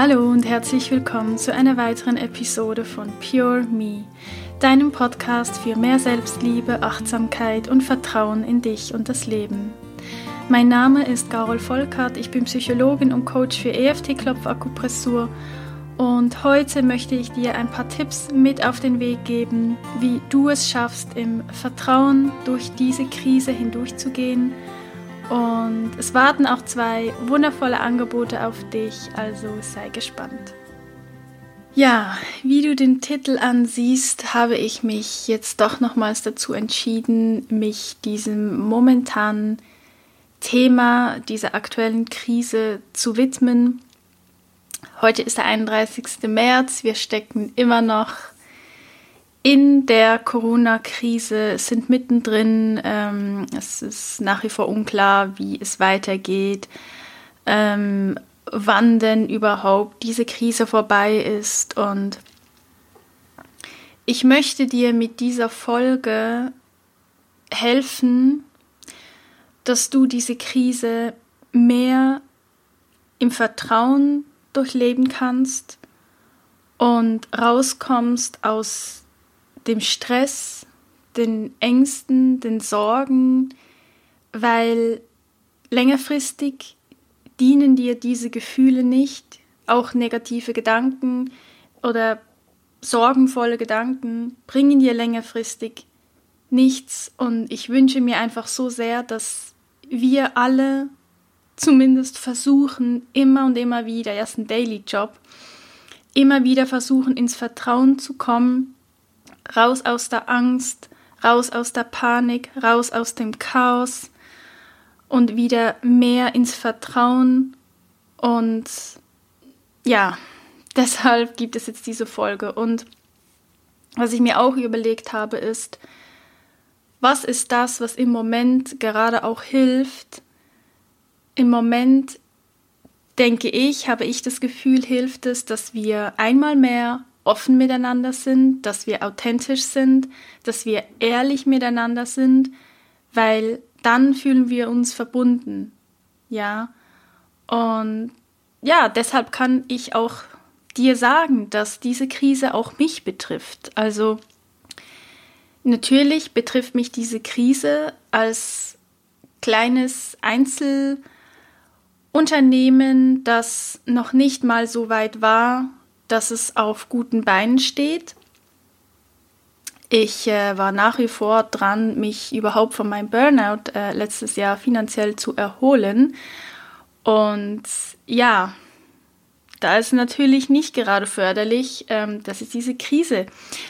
Hallo und herzlich willkommen zu einer weiteren Episode von Pure Me, deinem Podcast für mehr Selbstliebe, Achtsamkeit und Vertrauen in dich und das Leben. Mein Name ist Carol Volkert, ich bin Psychologin und Coach für EFT-Klopfakupressur und heute möchte ich dir ein paar Tipps mit auf den Weg geben, wie du es schaffst, im Vertrauen durch diese Krise hindurchzugehen – und es warten auch zwei wundervolle Angebote auf dich, also sei gespannt. Ja, wie du den Titel ansiehst, habe ich mich jetzt doch nochmals dazu entschieden, mich diesem momentanen Thema dieser aktuellen Krise zu widmen. Heute ist der 31. März, wir stecken immer noch in der Corona-Krise, sind mittendrin. Ähm, es ist nach wie vor unklar, wie es weitergeht, ähm, wann denn überhaupt diese Krise vorbei ist. Und ich möchte dir mit dieser Folge helfen, dass du diese Krise mehr im Vertrauen durchleben kannst und rauskommst aus dem Stress, den Ängsten, den Sorgen, weil längerfristig dienen dir diese Gefühle nicht, auch negative Gedanken oder sorgenvolle Gedanken bringen dir längerfristig nichts. Und ich wünsche mir einfach so sehr, dass wir alle zumindest versuchen, immer und immer wieder, erst ein Daily Job, immer wieder versuchen, ins Vertrauen zu kommen, raus aus der Angst, raus aus der Panik, raus aus dem Chaos und wieder mehr ins Vertrauen. Und ja, deshalb gibt es jetzt diese Folge. Und was ich mir auch überlegt habe, ist, was ist das, was im Moment gerade auch hilft? Im Moment denke ich, habe ich das Gefühl, hilft es, dass wir einmal mehr offen miteinander sind, dass wir authentisch sind, dass wir ehrlich miteinander sind, weil dann fühlen wir uns verbunden. Ja. Und ja, deshalb kann ich auch dir sagen, dass diese Krise auch mich betrifft. Also natürlich betrifft mich diese Krise als kleines Einzelunternehmen, das noch nicht mal so weit war, dass es auf guten Beinen steht. Ich äh, war nach wie vor dran, mich überhaupt von meinem Burnout äh, letztes Jahr finanziell zu erholen. Und ja, da ist natürlich nicht gerade förderlich, ähm, dass es diese Krise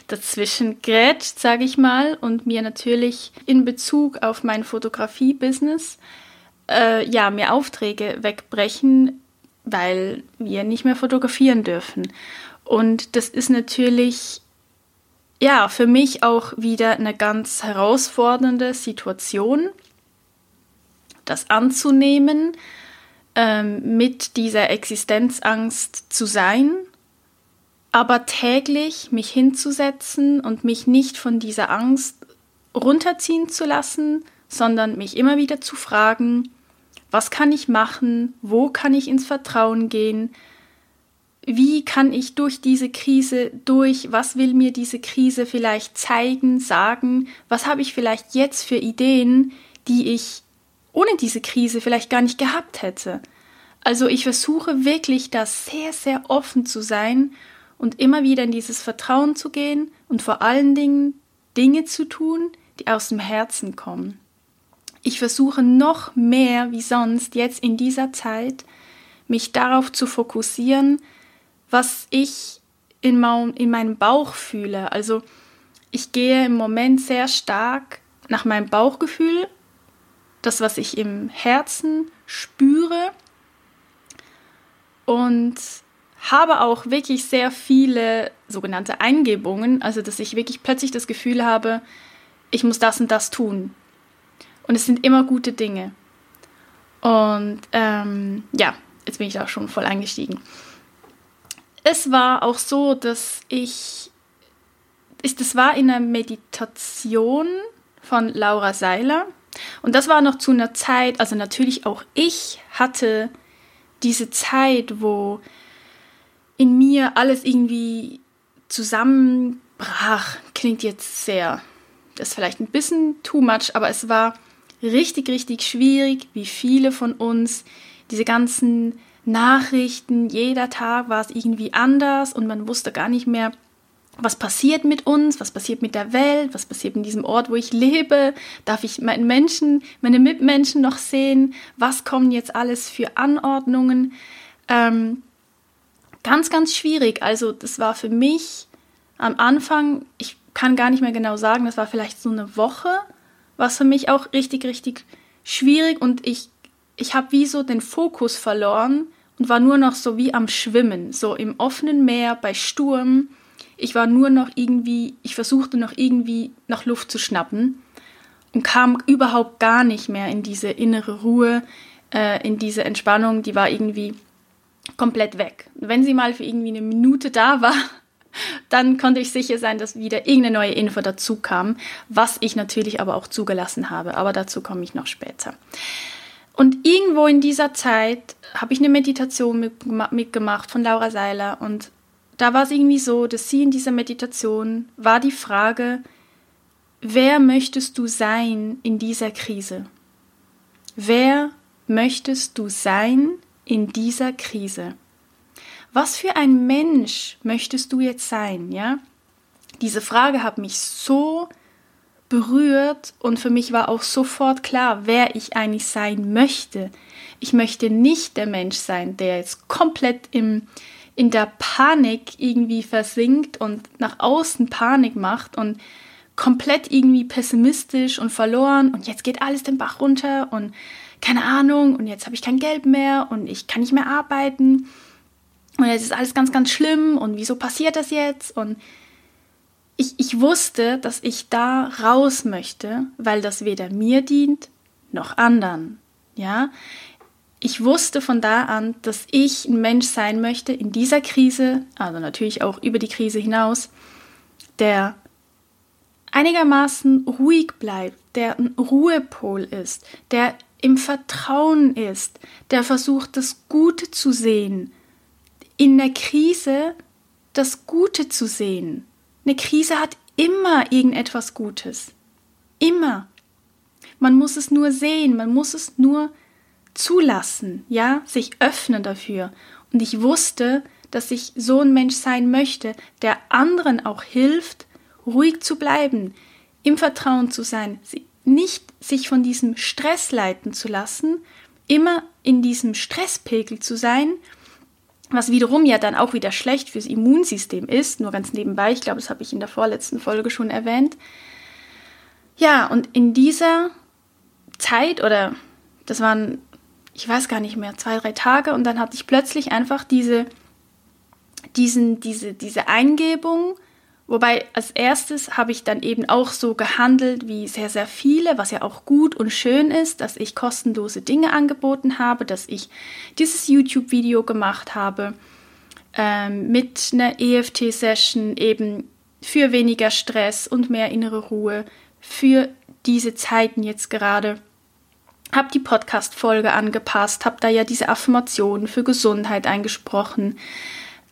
dazwischen grätscht, sage ich mal, und mir natürlich in Bezug auf mein Fotografie-Business äh, ja, mir Aufträge wegbrechen, weil wir nicht mehr fotografieren dürfen. Und das ist natürlich ja für mich auch wieder eine ganz herausfordernde Situation, das anzunehmen, ähm, mit dieser Existenzangst zu sein, aber täglich mich hinzusetzen und mich nicht von dieser Angst runterziehen zu lassen, sondern mich immer wieder zu fragen, was kann ich machen? Wo kann ich ins Vertrauen gehen? Wie kann ich durch diese Krise durch? Was will mir diese Krise vielleicht zeigen, sagen? Was habe ich vielleicht jetzt für Ideen, die ich ohne diese Krise vielleicht gar nicht gehabt hätte? Also ich versuche wirklich da sehr, sehr offen zu sein und immer wieder in dieses Vertrauen zu gehen und vor allen Dingen Dinge zu tun, die aus dem Herzen kommen. Ich versuche noch mehr wie sonst jetzt in dieser Zeit, mich darauf zu fokussieren, was ich in, in meinem Bauch fühle. Also ich gehe im Moment sehr stark nach meinem Bauchgefühl, das, was ich im Herzen spüre und habe auch wirklich sehr viele sogenannte Eingebungen, also dass ich wirklich plötzlich das Gefühl habe, ich muss das und das tun. Und es sind immer gute Dinge. Und ähm, ja, jetzt bin ich auch schon voll eingestiegen. Es war auch so, dass ich, ich, das war in einer Meditation von Laura Seiler. Und das war noch zu einer Zeit, also natürlich auch ich hatte diese Zeit, wo in mir alles irgendwie zusammenbrach. Klingt jetzt sehr, das ist vielleicht ein bisschen too much, aber es war richtig, richtig schwierig, wie viele von uns diese ganzen Nachrichten, jeder Tag war es irgendwie anders und man wusste gar nicht mehr, was passiert mit uns, was passiert mit der Welt, was passiert in diesem Ort, wo ich lebe, darf ich meinen Menschen, meine Mitmenschen noch sehen, was kommen jetzt alles für Anordnungen. Ähm, ganz, ganz schwierig. Also das war für mich am Anfang, ich kann gar nicht mehr genau sagen, das war vielleicht so eine Woche, was für mich auch richtig, richtig schwierig und ich, ich habe wie so den Fokus verloren und war nur noch so wie am Schwimmen, so im offenen Meer bei Sturm ich war nur noch irgendwie, ich versuchte noch irgendwie nach Luft zu schnappen und kam überhaupt gar nicht mehr in diese innere Ruhe, äh, in diese Entspannung, die war irgendwie komplett weg. Wenn sie mal für irgendwie eine Minute da war, dann konnte ich sicher sein, dass wieder irgendeine neue Info dazu kam, was ich natürlich aber auch zugelassen habe. Aber dazu komme ich noch später. Und irgendwo in dieser Zeit habe ich eine Meditation mitgemacht von Laura Seiler und da war es irgendwie so, dass sie in dieser Meditation war die Frage, wer möchtest du sein in dieser Krise? Wer möchtest du sein in dieser Krise? Was für ein Mensch möchtest du jetzt sein, ja? Diese Frage hat mich so berührt und für mich war auch sofort klar, wer ich eigentlich sein möchte. Ich möchte nicht der Mensch sein, der jetzt komplett im in der Panik irgendwie versinkt und nach außen Panik macht und komplett irgendwie pessimistisch und verloren und jetzt geht alles den Bach runter und keine Ahnung und jetzt habe ich kein Geld mehr und ich kann nicht mehr arbeiten und jetzt ist alles ganz, ganz schlimm und wieso passiert das jetzt und ich, ich wusste, dass ich da raus möchte, weil das weder mir dient noch anderen. Ja, ich wusste von da an, dass ich ein Mensch sein möchte in dieser Krise, also natürlich auch über die Krise hinaus, der einigermaßen ruhig bleibt, der ein Ruhepol ist, der im Vertrauen ist, der versucht, das Gute zu sehen, in der Krise das Gute zu sehen. Eine Krise hat immer irgendetwas Gutes. Immer. Man muss es nur sehen, man muss es nur zulassen, ja, sich öffnen dafür. Und ich wusste, dass ich so ein Mensch sein möchte, der anderen auch hilft, ruhig zu bleiben, im Vertrauen zu sein, nicht sich von diesem Stress leiten zu lassen, immer in diesem Stresspegel zu sein, was wiederum ja dann auch wieder schlecht fürs Immunsystem ist, nur ganz nebenbei, ich glaube, das habe ich in der vorletzten Folge schon erwähnt. Ja, und in dieser Zeit oder das waren ich weiß gar nicht mehr, zwei, drei Tage und dann hatte ich plötzlich einfach diese, diesen, diese, diese Eingebung, wobei als erstes habe ich dann eben auch so gehandelt wie sehr, sehr viele, was ja auch gut und schön ist, dass ich kostenlose Dinge angeboten habe, dass ich dieses YouTube-Video gemacht habe ähm, mit einer EFT-Session eben für weniger Stress und mehr innere Ruhe für diese Zeiten jetzt gerade habe die Podcast-Folge angepasst, habe da ja diese Affirmationen für Gesundheit eingesprochen.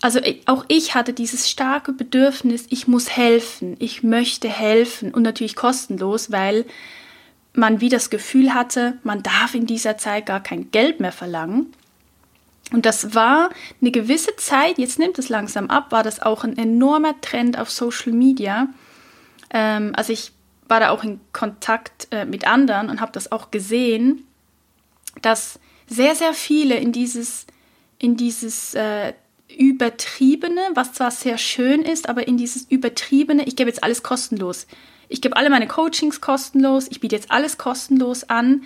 Also auch ich hatte dieses starke Bedürfnis, ich muss helfen, ich möchte helfen und natürlich kostenlos, weil man wie das Gefühl hatte, man darf in dieser Zeit gar kein Geld mehr verlangen. Und das war eine gewisse Zeit, jetzt nimmt es langsam ab, war das auch ein enormer Trend auf Social Media. Ähm, also ich war da auch in Kontakt äh, mit anderen und habe das auch gesehen, dass sehr, sehr viele in dieses, in dieses äh, Übertriebene, was zwar sehr schön ist, aber in dieses Übertriebene, ich gebe jetzt alles kostenlos. Ich gebe alle meine Coachings kostenlos, ich biete jetzt alles kostenlos an.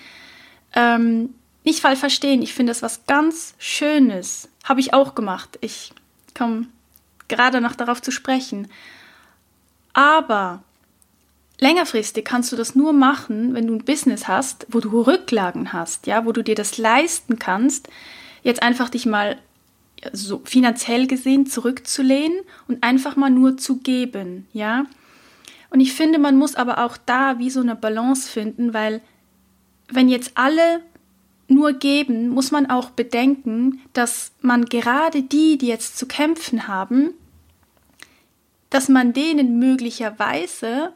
Ähm, nicht falsch verstehen, ich finde das was ganz Schönes. Habe ich auch gemacht. Ich komme gerade noch darauf zu sprechen. Aber Längerfristig kannst du das nur machen, wenn du ein Business hast, wo du Rücklagen hast, ja, wo du dir das leisten kannst, jetzt einfach dich mal so finanziell gesehen zurückzulehnen und einfach mal nur zu geben, ja. Und ich finde, man muss aber auch da wie so eine Balance finden, weil wenn jetzt alle nur geben, muss man auch bedenken, dass man gerade die, die jetzt zu kämpfen haben, dass man denen möglicherweise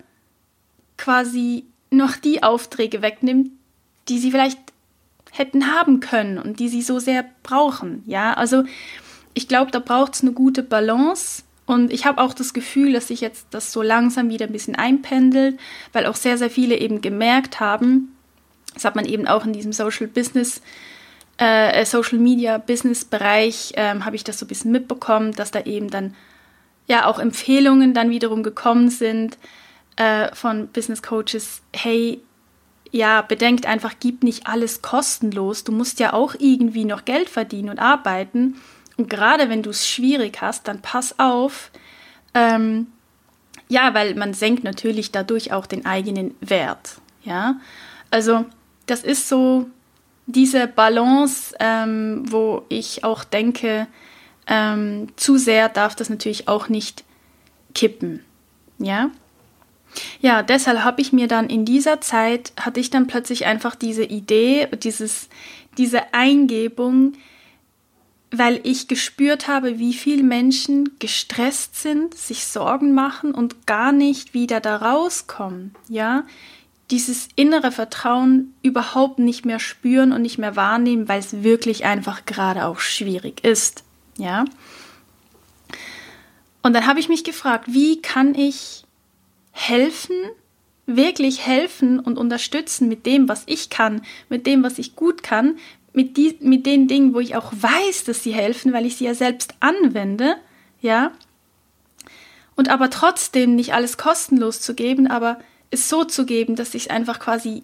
quasi noch die Aufträge wegnimmt, die sie vielleicht hätten haben können und die sie so sehr brauchen. Ja, also ich glaube, da braucht es eine gute Balance. Und ich habe auch das Gefühl, dass sich jetzt das so langsam wieder ein bisschen einpendelt, weil auch sehr, sehr viele eben gemerkt haben, das hat man eben auch in diesem Social Business, äh, Social Media Business Bereich, äh, habe ich das so ein bisschen mitbekommen, dass da eben dann ja auch Empfehlungen dann wiederum gekommen sind äh, von Business Coaches, hey, ja, bedenkt einfach, gib nicht alles kostenlos. Du musst ja auch irgendwie noch Geld verdienen und arbeiten. Und gerade wenn du es schwierig hast, dann pass auf. Ähm, ja, weil man senkt natürlich dadurch auch den eigenen Wert. Ja, also das ist so diese Balance, ähm, wo ich auch denke, ähm, zu sehr darf das natürlich auch nicht kippen. Ja. Ja, deshalb habe ich mir dann in dieser Zeit, hatte ich dann plötzlich einfach diese Idee, dieses, diese Eingebung, weil ich gespürt habe, wie viele Menschen gestresst sind, sich Sorgen machen und gar nicht wieder da rauskommen, ja, dieses innere Vertrauen überhaupt nicht mehr spüren und nicht mehr wahrnehmen, weil es wirklich einfach gerade auch schwierig ist, ja. Und dann habe ich mich gefragt, wie kann ich helfen, wirklich helfen und unterstützen mit dem, was ich kann, mit dem, was ich gut kann, mit, die, mit den Dingen, wo ich auch weiß, dass sie helfen, weil ich sie ja selbst anwende, ja. Und aber trotzdem nicht alles kostenlos zu geben, aber es so zu geben, dass ich es einfach quasi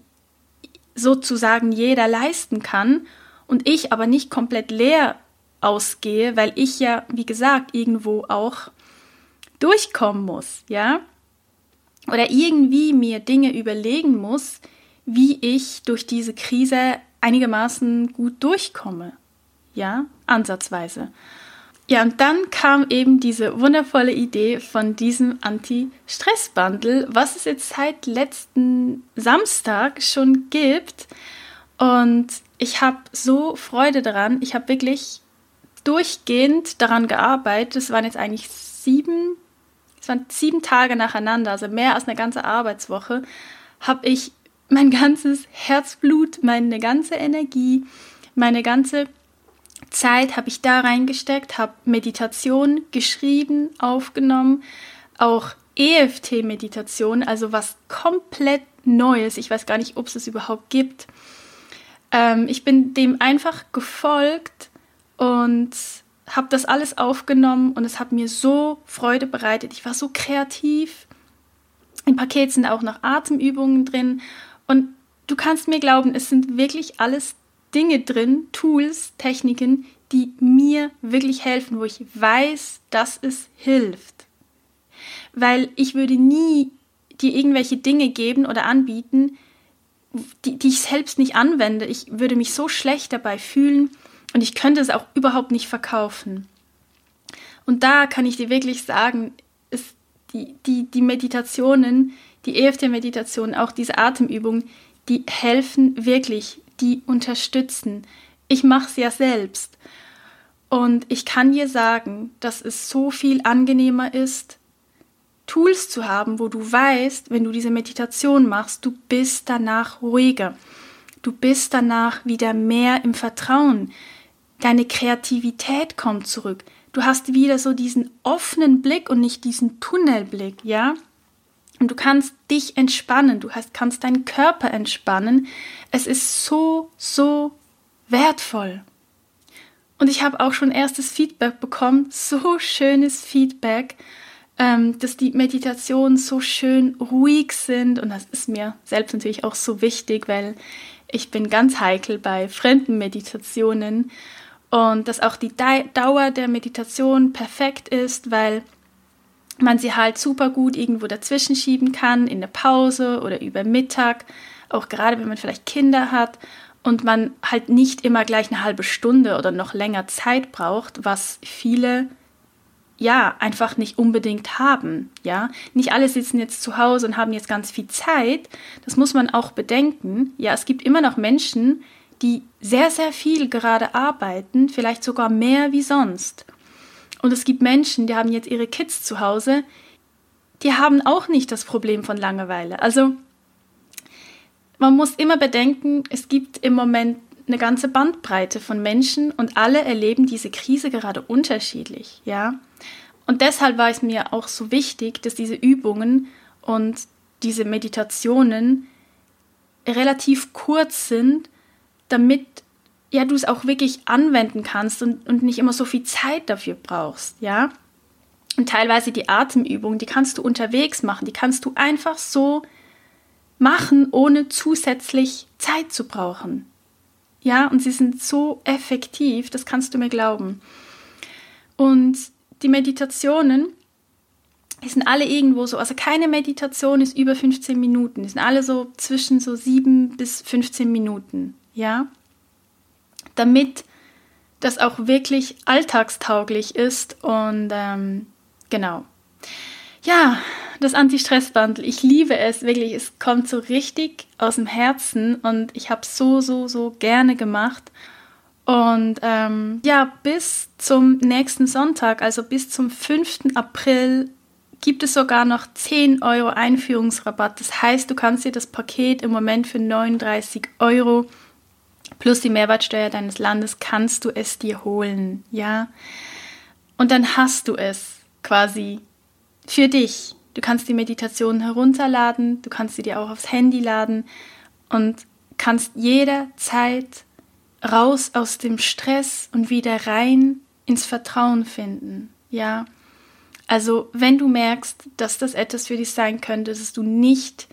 sozusagen jeder leisten kann und ich aber nicht komplett leer ausgehe, weil ich ja, wie gesagt, irgendwo auch durchkommen muss, ja oder irgendwie mir Dinge überlegen muss, wie ich durch diese Krise einigermaßen gut durchkomme. Ja, ansatzweise. Ja, und dann kam eben diese wundervolle Idee von diesem Anti-Stress-Bundle, was es jetzt seit letzten Samstag schon gibt. Und ich habe so Freude daran. Ich habe wirklich durchgehend daran gearbeitet. Es waren jetzt eigentlich sieben es waren sieben Tage nacheinander, also mehr als eine ganze Arbeitswoche, habe ich mein ganzes Herzblut, meine ganze Energie, meine ganze Zeit habe ich da reingesteckt, habe Meditation geschrieben, aufgenommen, auch EFT-Meditation, also was komplett Neues. Ich weiß gar nicht, ob es das überhaupt gibt. Ähm, ich bin dem einfach gefolgt und habe das alles aufgenommen und es hat mir so Freude bereitet. Ich war so kreativ. Im Paket sind auch noch Atemübungen drin und du kannst mir glauben, es sind wirklich alles Dinge drin, Tools, Techniken, die mir wirklich helfen, wo ich weiß, dass es hilft. Weil ich würde nie dir irgendwelche Dinge geben oder anbieten, die, die ich selbst nicht anwende. Ich würde mich so schlecht dabei fühlen und ich könnte es auch überhaupt nicht verkaufen. Und da kann ich dir wirklich sagen, ist die, die, die Meditationen, die EFT-Meditationen, auch diese Atemübungen, die helfen wirklich, die unterstützen. Ich mache es ja selbst. Und ich kann dir sagen, dass es so viel angenehmer ist, Tools zu haben, wo du weißt, wenn du diese Meditation machst, du bist danach ruhiger. Du bist danach wieder mehr im Vertrauen. Deine Kreativität kommt zurück. Du hast wieder so diesen offenen Blick und nicht diesen Tunnelblick, ja? Und du kannst dich entspannen, du hast, kannst deinen Körper entspannen. Es ist so, so wertvoll. Und ich habe auch schon erstes Feedback bekommen, so schönes Feedback, ähm, dass die Meditationen so schön ruhig sind. Und das ist mir selbst natürlich auch so wichtig, weil ich bin ganz heikel bei fremden Meditationen und dass auch die Dauer der Meditation perfekt ist, weil man sie halt super gut irgendwo dazwischen schieben kann, in der Pause oder über Mittag, auch gerade wenn man vielleicht Kinder hat und man halt nicht immer gleich eine halbe Stunde oder noch länger Zeit braucht, was viele ja einfach nicht unbedingt haben, ja? Nicht alle sitzen jetzt zu Hause und haben jetzt ganz viel Zeit. Das muss man auch bedenken. Ja, es gibt immer noch Menschen, die sehr, sehr viel gerade arbeiten, vielleicht sogar mehr wie sonst. Und es gibt Menschen, die haben jetzt ihre Kids zu Hause, die haben auch nicht das Problem von Langeweile. Also man muss immer bedenken, es gibt im Moment eine ganze Bandbreite von Menschen und alle erleben diese Krise gerade unterschiedlich, ja. Und deshalb war es mir auch so wichtig, dass diese Übungen und diese Meditationen relativ kurz sind, damit ja du es auch wirklich anwenden kannst und, und nicht immer so viel Zeit dafür brauchst, ja. Und teilweise die Atemübungen, die kannst du unterwegs machen, die kannst du einfach so machen, ohne zusätzlich Zeit zu brauchen. Ja, und sie sind so effektiv, das kannst du mir glauben. Und die Meditationen, die sind alle irgendwo so, also keine Meditation ist über 15 Minuten, die sind alle so zwischen so 7 bis 15 Minuten, ja, damit das auch wirklich alltagstauglich ist und ähm, genau. Ja, das Anti-Stress-Bundle, ich liebe es wirklich. Es kommt so richtig aus dem Herzen und ich habe so, so, so gerne gemacht. Und ähm, ja, bis zum nächsten Sonntag, also bis zum 5. April, gibt es sogar noch 10 Euro Einführungsrabatt. Das heißt, du kannst dir das Paket im Moment für 39 Euro plus die Mehrwertsteuer deines Landes kannst du es dir holen, ja? Und dann hast du es quasi für dich. Du kannst die Meditation herunterladen, du kannst sie dir auch aufs Handy laden und kannst jederzeit raus aus dem Stress und wieder rein ins Vertrauen finden. Ja, also wenn du merkst, dass das etwas für dich sein könnte, dass du nicht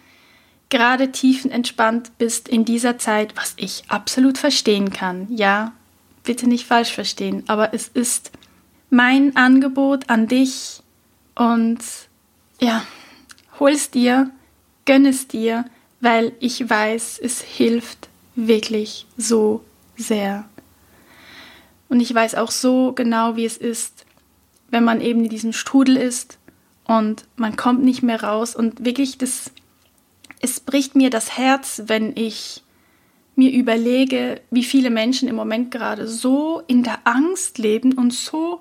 gerade tiefenentspannt bist in dieser Zeit, was ich absolut verstehen kann. Ja, bitte nicht falsch verstehen, aber es ist mein Angebot an dich und ja, hol es dir, gönn es dir, weil ich weiß, es hilft wirklich so sehr. Und ich weiß auch so genau, wie es ist, wenn man eben in diesem Strudel ist und man kommt nicht mehr raus und wirklich das es bricht mir das Herz, wenn ich mir überlege, wie viele Menschen im Moment gerade so in der Angst leben und so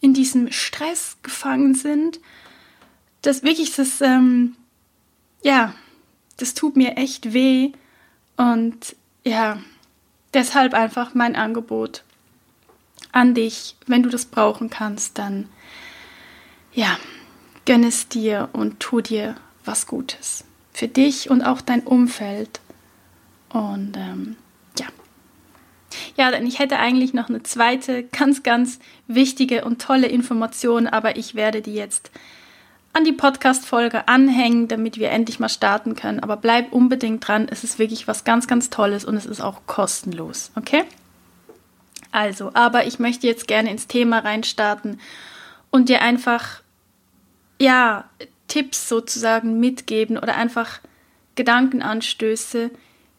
in diesem Stress gefangen sind das wirklich, das, ähm, ja, das tut mir echt weh. Und ja, deshalb einfach mein Angebot an dich. Wenn du das brauchen kannst, dann ja, gönn es dir und tu dir was Gutes. Für dich und auch dein Umfeld. Und ähm, ja. Ja, denn ich hätte eigentlich noch eine zweite, ganz, ganz wichtige und tolle Information, aber ich werde die jetzt an die Podcast-Folge anhängen, damit wir endlich mal starten können. Aber bleib unbedingt dran. Es ist wirklich was ganz, ganz Tolles und es ist auch kostenlos. Okay? Also, aber ich möchte jetzt gerne ins Thema reinstarten und dir einfach, ja, Tipps sozusagen mitgeben oder einfach Gedankenanstöße,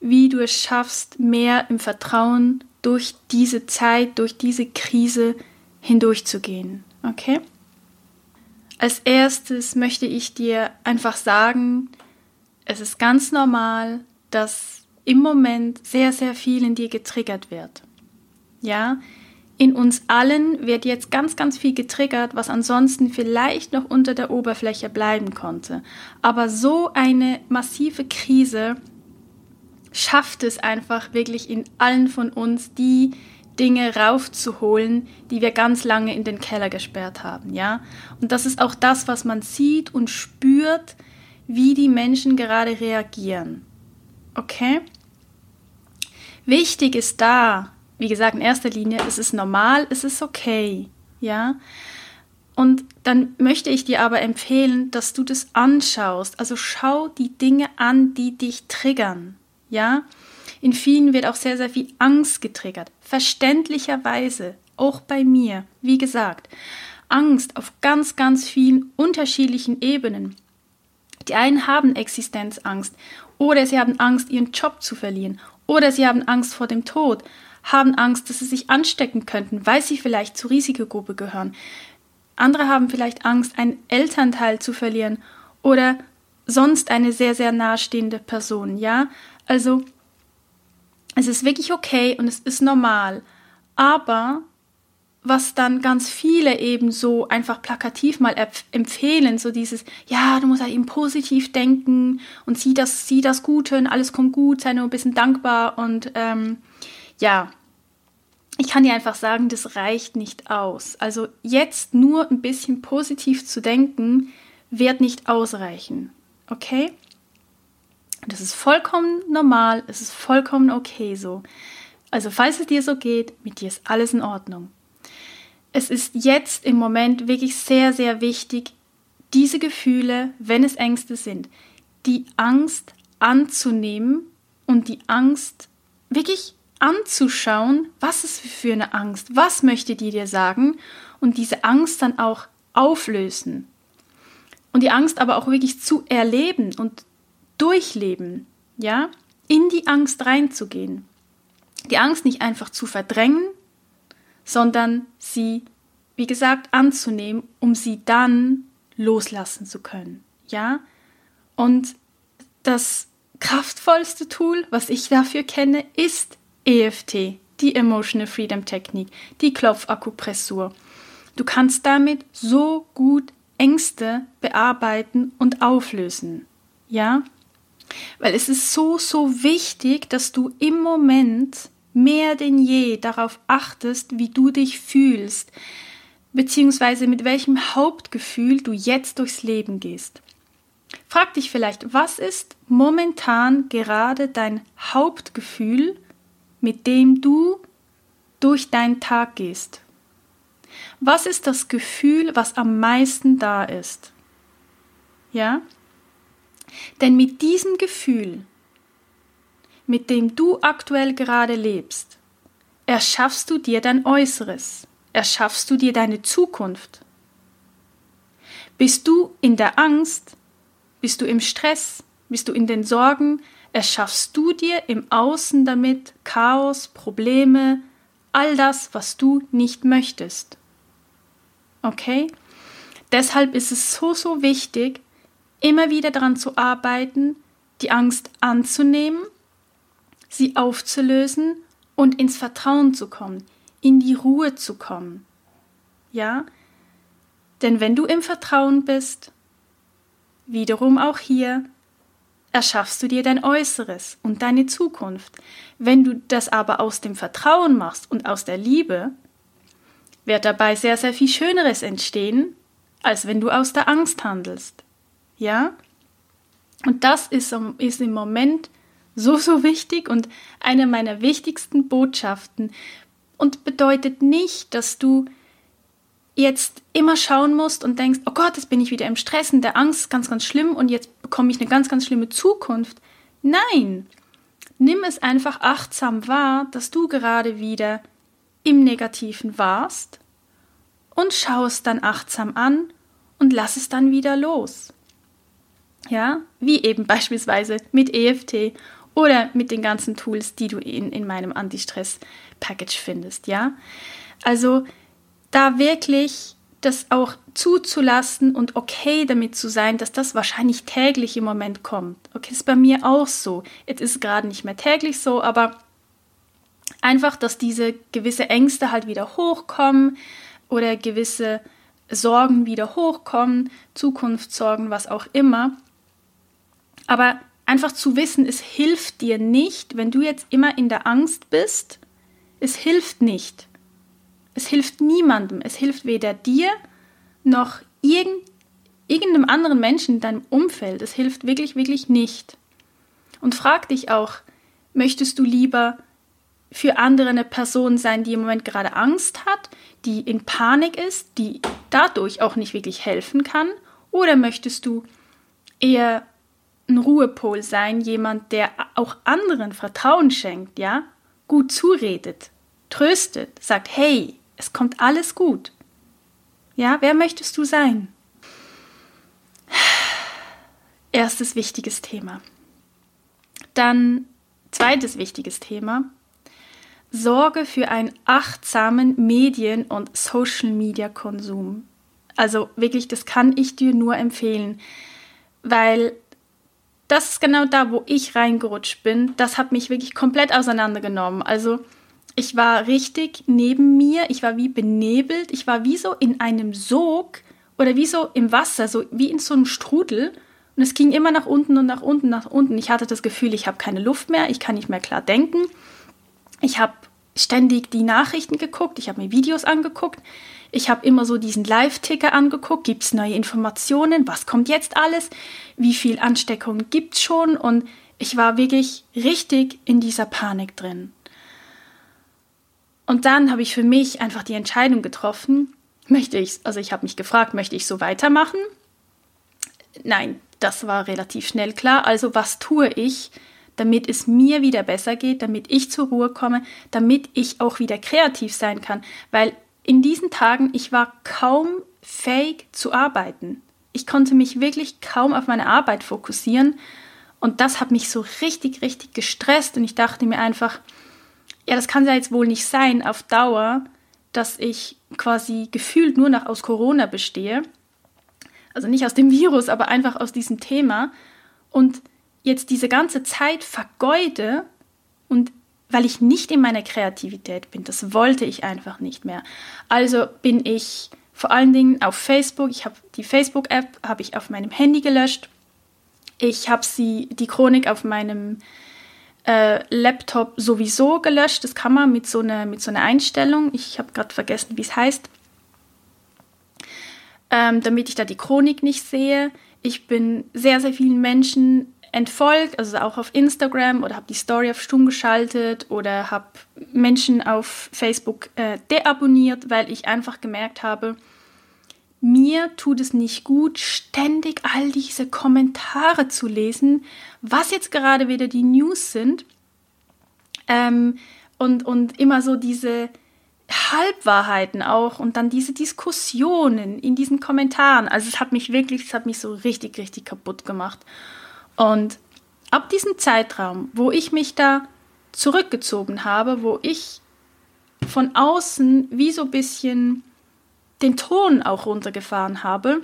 wie du es schaffst, mehr im Vertrauen durch diese Zeit, durch diese Krise hindurchzugehen. Okay? Als erstes möchte ich dir einfach sagen, es ist ganz normal, dass im Moment sehr, sehr viel in dir getriggert wird. Ja, in uns allen wird jetzt ganz, ganz viel getriggert, was ansonsten vielleicht noch unter der Oberfläche bleiben konnte. Aber so eine massive Krise schafft es einfach wirklich in allen von uns, die Dinge raufzuholen, die wir ganz lange in den Keller gesperrt haben, ja? Und das ist auch das, was man sieht und spürt, wie die Menschen gerade reagieren. Okay? Wichtig ist da, wie gesagt, in erster Linie, es ist normal, es ist okay, ja? Und dann möchte ich dir aber empfehlen, dass du das anschaust. Also schau die Dinge an, die dich triggern, ja? In vielen wird auch sehr, sehr viel Angst getriggert. Verständlicherweise, auch bei mir, wie gesagt, Angst auf ganz, ganz vielen unterschiedlichen Ebenen. Die einen haben Existenzangst oder sie haben Angst, ihren Job zu verlieren oder sie haben Angst vor dem Tod, haben Angst, dass sie sich anstecken könnten, weil sie vielleicht zur Risikogruppe gehören. Andere haben vielleicht Angst, einen Elternteil zu verlieren oder sonst eine sehr, sehr nahestehende Person, ja? Also Es ist wirklich okay und es ist normal. Aber was dann ganz viele eben so einfach plakativ mal empfehlen, so dieses, ja, du musst halt eben positiv denken und sieh das, sieh das Gute und alles kommt gut, sei nur ein bisschen dankbar und ähm, ja, ich kann dir einfach sagen, das reicht nicht aus. Also jetzt nur ein bisschen positiv zu denken, wird nicht ausreichen. Okay? Das ist vollkommen normal, es ist vollkommen okay so. Also falls es dir so geht, mit dir ist alles in Ordnung es ist jetzt im Moment wirklich sehr, sehr wichtig, diese Gefühle, wenn es Ängste sind, die Angst anzunehmen und die Angst wirklich anzuschauen, was ist für eine Angst, was möchte die dir sagen und diese Angst dann auch auflösen. Und die Angst aber auch wirklich zu erleben und durchleben, ja, in die Angst reinzugehen. Die Angst nicht einfach zu verdrängen, sondern sie, wie gesagt, anzunehmen, um sie dann loslassen zu können. Ja? Und das kraftvollste Tool, was ich dafür kenne, ist EFT, die Emotional Freedom Technik, die Klopfakupressur. Du kannst damit so gut Ängste bearbeiten und auflösen. Ja? Weil es ist so, so wichtig, dass du im Moment mehr denn je darauf achtest, wie du dich fühlst, beziehungsweise mit welchem Hauptgefühl du jetzt durchs Leben gehst. Frag dich vielleicht, was ist momentan gerade dein Hauptgefühl, mit dem du durch deinen Tag gehst? Was ist das Gefühl, was am meisten da ist? Ja? Denn mit diesem Gefühl mit dem du aktuell gerade lebst, erschaffst du dir dein Äußeres, erschaffst du dir deine Zukunft. Bist du in der Angst, bist du im Stress, bist du in den Sorgen, erschaffst du dir im Außen damit Chaos, Probleme, all das, was du nicht möchtest. Okay? Deshalb ist es so, so wichtig, immer wieder daran zu arbeiten, die Angst anzunehmen sie aufzulösen und ins Vertrauen zu kommen, in die Ruhe zu kommen. Ja? Denn wenn du im Vertrauen bist, wiederum auch hier, erschaffst du dir dein Äußeres und deine Zukunft. Wenn du das aber aus dem Vertrauen machst und aus der Liebe, wird dabei sehr, sehr viel Schöneres entstehen, als wenn du aus der Angst handelst. Ja? Und das ist, ist im Moment so, so wichtig und eine meiner wichtigsten Botschaften und bedeutet nicht, dass du jetzt immer schauen musst und denkst, oh Gott, jetzt bin ich wieder im Stress und der Angst, ganz, ganz schlimm und jetzt bekomme ich eine ganz, ganz schlimme Zukunft. Nein, nimm es einfach achtsam wahr, dass du gerade wieder im Negativen warst und schau es dann achtsam an und lass es dann wieder los. Ja, wie eben beispielsweise mit EFT oder mit den ganzen Tools, die du in, in meinem Anti-Stress-Package findest, ja. Also da wirklich das auch zuzulassen und okay damit zu sein, dass das wahrscheinlich täglich im Moment kommt. Okay, ist bei mir auch so. Es ist gerade nicht mehr täglich so, aber einfach, dass diese gewisse Ängste halt wieder hochkommen oder gewisse Sorgen wieder hochkommen, Zukunftssorgen, was auch immer. Aber einfach zu wissen, es hilft dir nicht, wenn du jetzt immer in der Angst bist. Es hilft nicht. Es hilft niemandem. Es hilft weder dir noch irgend, irgendeinem anderen Menschen in deinem Umfeld. Es hilft wirklich, wirklich nicht. Und frag dich auch, möchtest du lieber für andere eine Person sein, die im Moment gerade Angst hat, die in Panik ist, die dadurch auch nicht wirklich helfen kann? Oder möchtest du eher ein Ruhepol sein, jemand, der auch anderen Vertrauen schenkt, ja, gut zuredet, tröstet, sagt, hey, es kommt alles gut. Ja, wer möchtest du sein? Erstes wichtiges Thema. Dann zweites wichtiges Thema. Sorge für einen achtsamen Medien- und Social-Media-Konsum. Also wirklich, das kann ich dir nur empfehlen, weil das ist genau da, wo ich reingerutscht bin. Das hat mich wirklich komplett auseinandergenommen. Also ich war richtig neben mir, ich war wie benebelt, ich war wie so in einem Sog oder wie so im Wasser, so wie in so einem Strudel. Und es ging immer nach unten und nach unten, nach unten. Ich hatte das Gefühl, ich habe keine Luft mehr, ich kann nicht mehr klar denken. Ich habe ständig die Nachrichten geguckt, ich habe mir Videos angeguckt. Ich habe immer so diesen Live-Ticker angeguckt, gibt es neue Informationen, was kommt jetzt alles, wie viel Ansteckung gibt es schon und ich war wirklich richtig in dieser Panik drin. Und dann habe ich für mich einfach die Entscheidung getroffen, möchte ich, also ich habe mich gefragt, möchte ich so weitermachen? Nein, das war relativ schnell klar. Also was tue ich, damit es mir wieder besser geht, damit ich zur Ruhe komme, damit ich auch wieder kreativ sein kann? Weil in diesen Tagen, ich war kaum fähig zu arbeiten. Ich konnte mich wirklich kaum auf meine Arbeit fokussieren und das hat mich so richtig, richtig gestresst und ich dachte mir einfach, ja, das kann ja jetzt wohl nicht sein auf Dauer, dass ich quasi gefühlt nur noch aus Corona bestehe. Also nicht aus dem Virus, aber einfach aus diesem Thema. Und jetzt diese ganze Zeit vergeude und weil ich nicht in meiner Kreativität bin. Das wollte ich einfach nicht mehr. Also bin ich vor allen Dingen auf Facebook. Ich habe die Facebook-App habe ich auf meinem Handy gelöscht. Ich habe sie die Chronik auf meinem äh, Laptop sowieso gelöscht. Das kann man mit so einer mit so einer Einstellung. Ich habe gerade vergessen, wie es heißt. Ähm, damit ich da die Chronik nicht sehe. Ich bin sehr, sehr vielen Menschen entfolgt, also auch auf Instagram oder habe die Story auf stumm geschaltet oder habe Menschen auf Facebook äh, deabonniert, weil ich einfach gemerkt habe, mir tut es nicht gut, ständig all diese Kommentare zu lesen, was jetzt gerade wieder die News sind ähm, und, und immer so diese Halbwahrheiten auch und dann diese Diskussionen in diesen Kommentaren. Also es hat mich wirklich, es hat mich so richtig, richtig kaputt gemacht. Und ab diesem Zeitraum, wo ich mich da zurückgezogen habe, wo ich von außen wie so ein bisschen den Ton auch runtergefahren habe,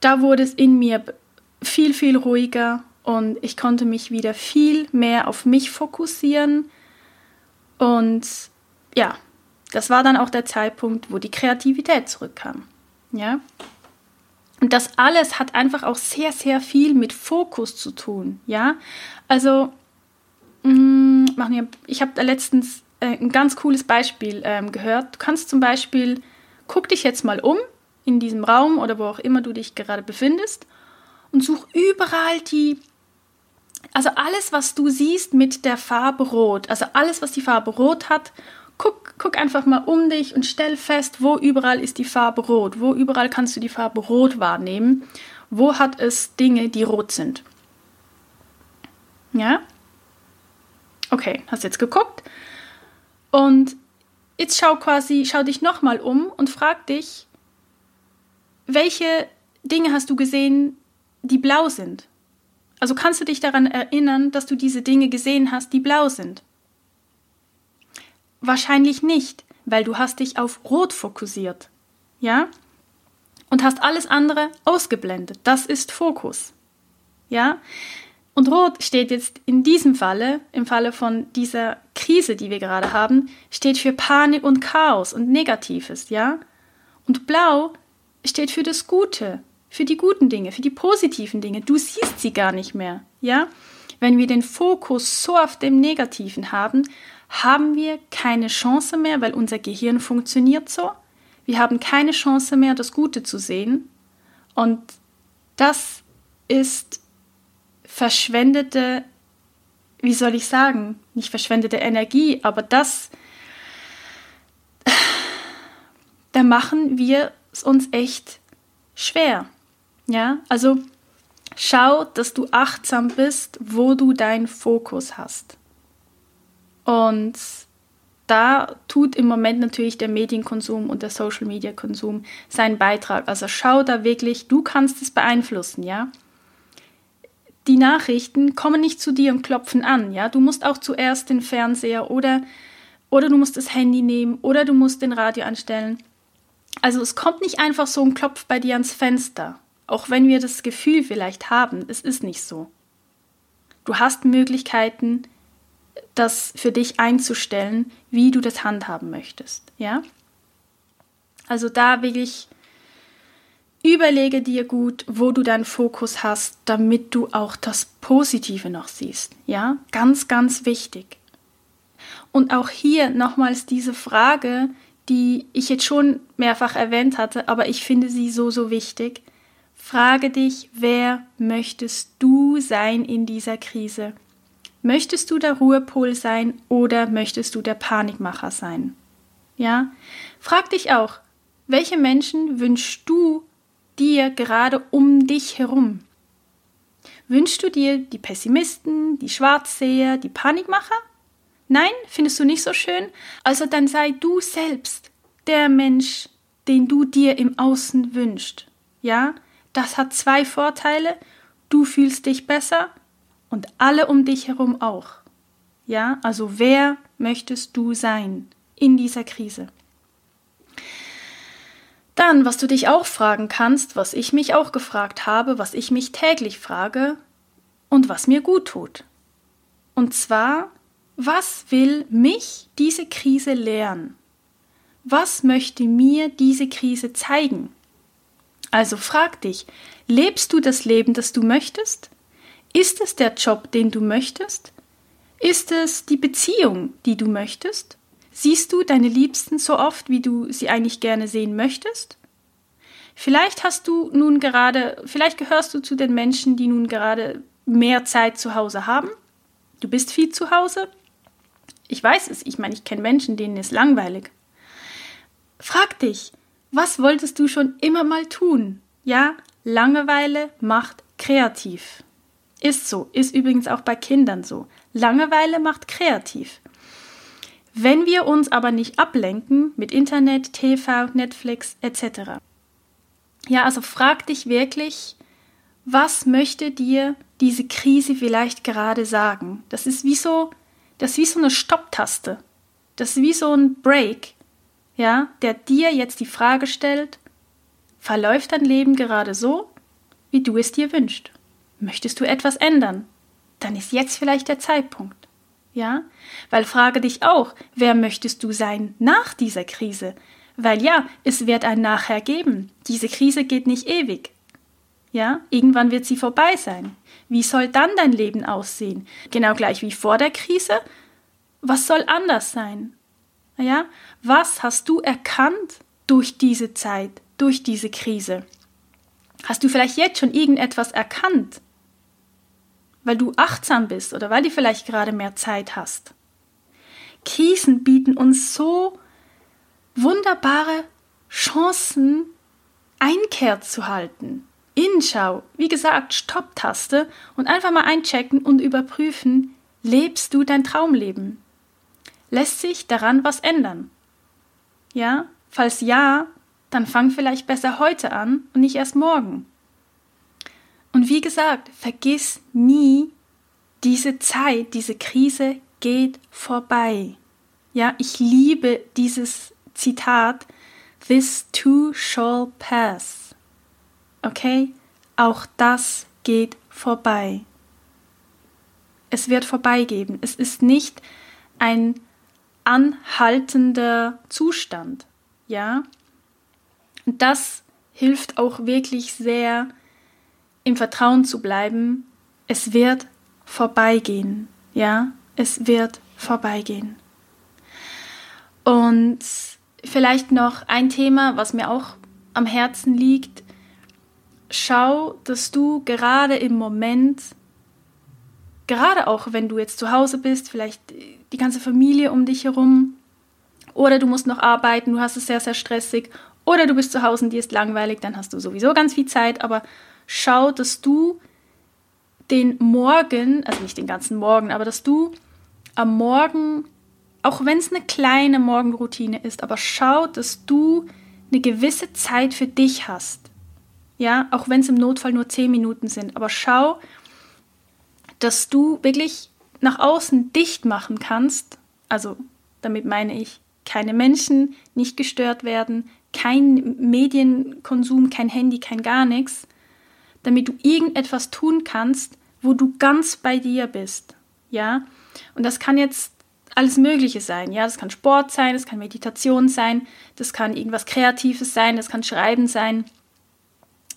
da wurde es in mir viel, viel ruhiger und ich konnte mich wieder viel mehr auf mich fokussieren. Und ja, das war dann auch der Zeitpunkt, wo die Kreativität zurückkam. Ja, und das alles hat einfach auch sehr, sehr viel mit Fokus zu tun. Ja, also mh, mm, ich habe da letztens äh, ein ganz cooles Beispiel ähm, gehört. Du kannst zum Beispiel, guck dich jetzt mal um in diesem Raum oder wo auch immer du dich gerade befindest und such überall die, also alles, was du siehst mit der Farbe Rot, also alles, was die Farbe Rot hat guck, guck einfach mal um dich und stell fest, wo überall ist die Farbe rot, wo überall kannst du die Farbe rot wahrnehmen, wo hat es Dinge, die rot sind. Ja? Okay, hast jetzt geguckt und jetzt schau quasi, schau dich nochmal um und frag dich, welche Dinge hast du gesehen, die blau sind? Also kannst du dich daran erinnern, dass du diese Dinge gesehen hast, die blau sind? Wahrscheinlich nicht, weil du hast dich auf Rot fokussiert. Ja? Und hast alles andere ausgeblendet. Das ist Fokus. Ja? Und Rot steht jetzt in diesem Falle, im Falle von dieser Krise, die wir gerade haben, steht für Panik und Chaos und Negatives, ja? Und Blau steht für das Gute, für die guten Dinge, für die positiven Dinge. Du siehst sie gar nicht mehr, ja? Wenn wir den Fokus so auf dem Negativen haben, haben wir keine Chance mehr, weil unser Gehirn funktioniert so. Wir haben keine Chance mehr, das Gute zu sehen. Und das ist verschwendete, wie soll ich sagen, nicht verschwendete Energie, aber das, da machen wir es uns echt schwer. Ja, also schau, dass du achtsam bist, wo du deinen Fokus hast. Und da tut im Moment natürlich der Medienkonsum und der Social Media Konsum seinen Beitrag. Also schau da wirklich, du kannst es beeinflussen, ja. Die Nachrichten kommen nicht zu dir und klopfen an, ja. Du musst auch zuerst den Fernseher oder, oder du musst das Handy nehmen oder du musst den Radio anstellen. Also es kommt nicht einfach so ein Klopf bei dir ans Fenster. Auch wenn wir das Gefühl vielleicht haben, es ist nicht so. Du hast Möglichkeiten, das für dich einzustellen, wie du das handhaben möchtest, ja? Also da wirklich überlege dir gut, wo du deinen Fokus hast, damit du auch das Positive noch siehst, ja? Ganz ganz wichtig. Und auch hier nochmals diese Frage, die ich jetzt schon mehrfach erwähnt hatte, aber ich finde sie so, so wichtig. Frage dich, wer möchtest du sein in dieser Krise? Möchtest du der Ruhepol sein oder möchtest du der Panikmacher sein? Ja? Frag dich auch, welche Menschen wünschst du dir gerade um dich herum? Wünschst du dir die Pessimisten, die Schwarzseher, die Panikmacher? Nein, findest du nicht so schön? Also dann sei du selbst der Mensch, den du dir im Außen wünschst. Ja, das hat zwei Vorteile. Du fühlst dich besser und alle um dich herum auch. Ja, also wer möchtest du sein in dieser Krise? Dann, was du dich auch fragen kannst, was ich mich auch gefragt habe, was ich mich täglich frage und was mir gut tut. Und zwar, was will mich diese Krise lehren? Was möchte mir diese Krise zeigen? Also frag dich, lebst du das Leben, das du möchtest? Ist es der Job, den du möchtest? Ist es die Beziehung, die du möchtest? Siehst du deine Liebsten so oft, wie du sie eigentlich gerne sehen möchtest? Vielleicht hast du nun gerade, vielleicht gehörst du zu den Menschen, die nun gerade mehr Zeit zu Hause haben. Du bist viel zu Hause. Ich weiß es, ich meine, ich kenne Menschen, denen ist langweilig. Frag dich, was wolltest du schon immer mal tun? Ja, Langeweile macht kreativ. Ist so, ist übrigens auch bei Kindern so. Langeweile macht kreativ. Wenn wir uns aber nicht ablenken mit Internet, TV, Netflix etc. Ja, also frag dich wirklich, was möchte dir diese Krise vielleicht gerade sagen? Das ist wie so, das ist wie so eine Stopptaste. Das ist wie so ein Break, ja, der dir jetzt die Frage stellt, verläuft dein Leben gerade so, wie du es dir wünschst? Möchtest du etwas ändern? Dann ist jetzt vielleicht der Zeitpunkt. Ja? Weil frage dich auch, wer möchtest du sein nach dieser Krise? Weil ja, es wird ein Nachher geben. Diese Krise geht nicht ewig. Ja, irgendwann wird sie vorbei sein. Wie soll dann dein Leben aussehen? Genau gleich wie vor der Krise? Was soll anders sein? Ja, was hast du erkannt durch diese Zeit, durch diese Krise? Hast du vielleicht jetzt schon irgendetwas erkannt? Weil du achtsam bist oder weil du vielleicht gerade mehr Zeit hast. Krisen bieten uns so wunderbare Chancen, Einkehr zu halten. Innenschau, wie gesagt, Stopptaste und einfach mal einchecken und überprüfen, lebst du dein Traumleben? Lässt sich daran was ändern? Ja? Falls ja, dann fang vielleicht besser heute an und nicht erst morgen. Und wie gesagt, vergiss nie, diese Zeit, diese Krise geht vorbei. Ja, ich liebe dieses Zitat, This too shall pass. Okay? Auch das geht vorbei. Es wird vorbeigehen. Es ist nicht ein anhaltender Zustand. Ja? Und das hilft auch wirklich sehr, im Vertrauen zu bleiben, es wird vorbeigehen. Ja, es wird vorbeigehen. Und vielleicht noch ein Thema, was mir auch am Herzen liegt. Schau, dass du gerade im Moment, gerade auch wenn du jetzt zu Hause bist, vielleicht die ganze Familie um dich herum, oder du musst noch arbeiten, du hast es sehr, sehr stressig, oder du bist zu Hause und dir ist langweilig, dann hast du sowieso ganz viel Zeit, aber schau, dass du den Morgen, also nicht den ganzen Morgen, aber dass du am Morgen, auch wenn es eine kleine Morgenroutine ist, aber schau, dass du eine gewisse Zeit für dich hast. Ja, auch wenn es im Notfall nur zehn Minuten sind, aber schau, dass du wirklich nach außen dicht machen kannst. Also, damit meine ich, keine Menschen, nicht gestört werden, kein Medienkonsum, kein Handy, kein gar nichts damit du irgendetwas tun kannst, wo du ganz bei dir bist. Ja? Und das kann jetzt alles Mögliche sein. Ja, das kann Sport sein, das kann Meditation sein, das kann irgendwas Kreatives sein, das kann Schreiben sein.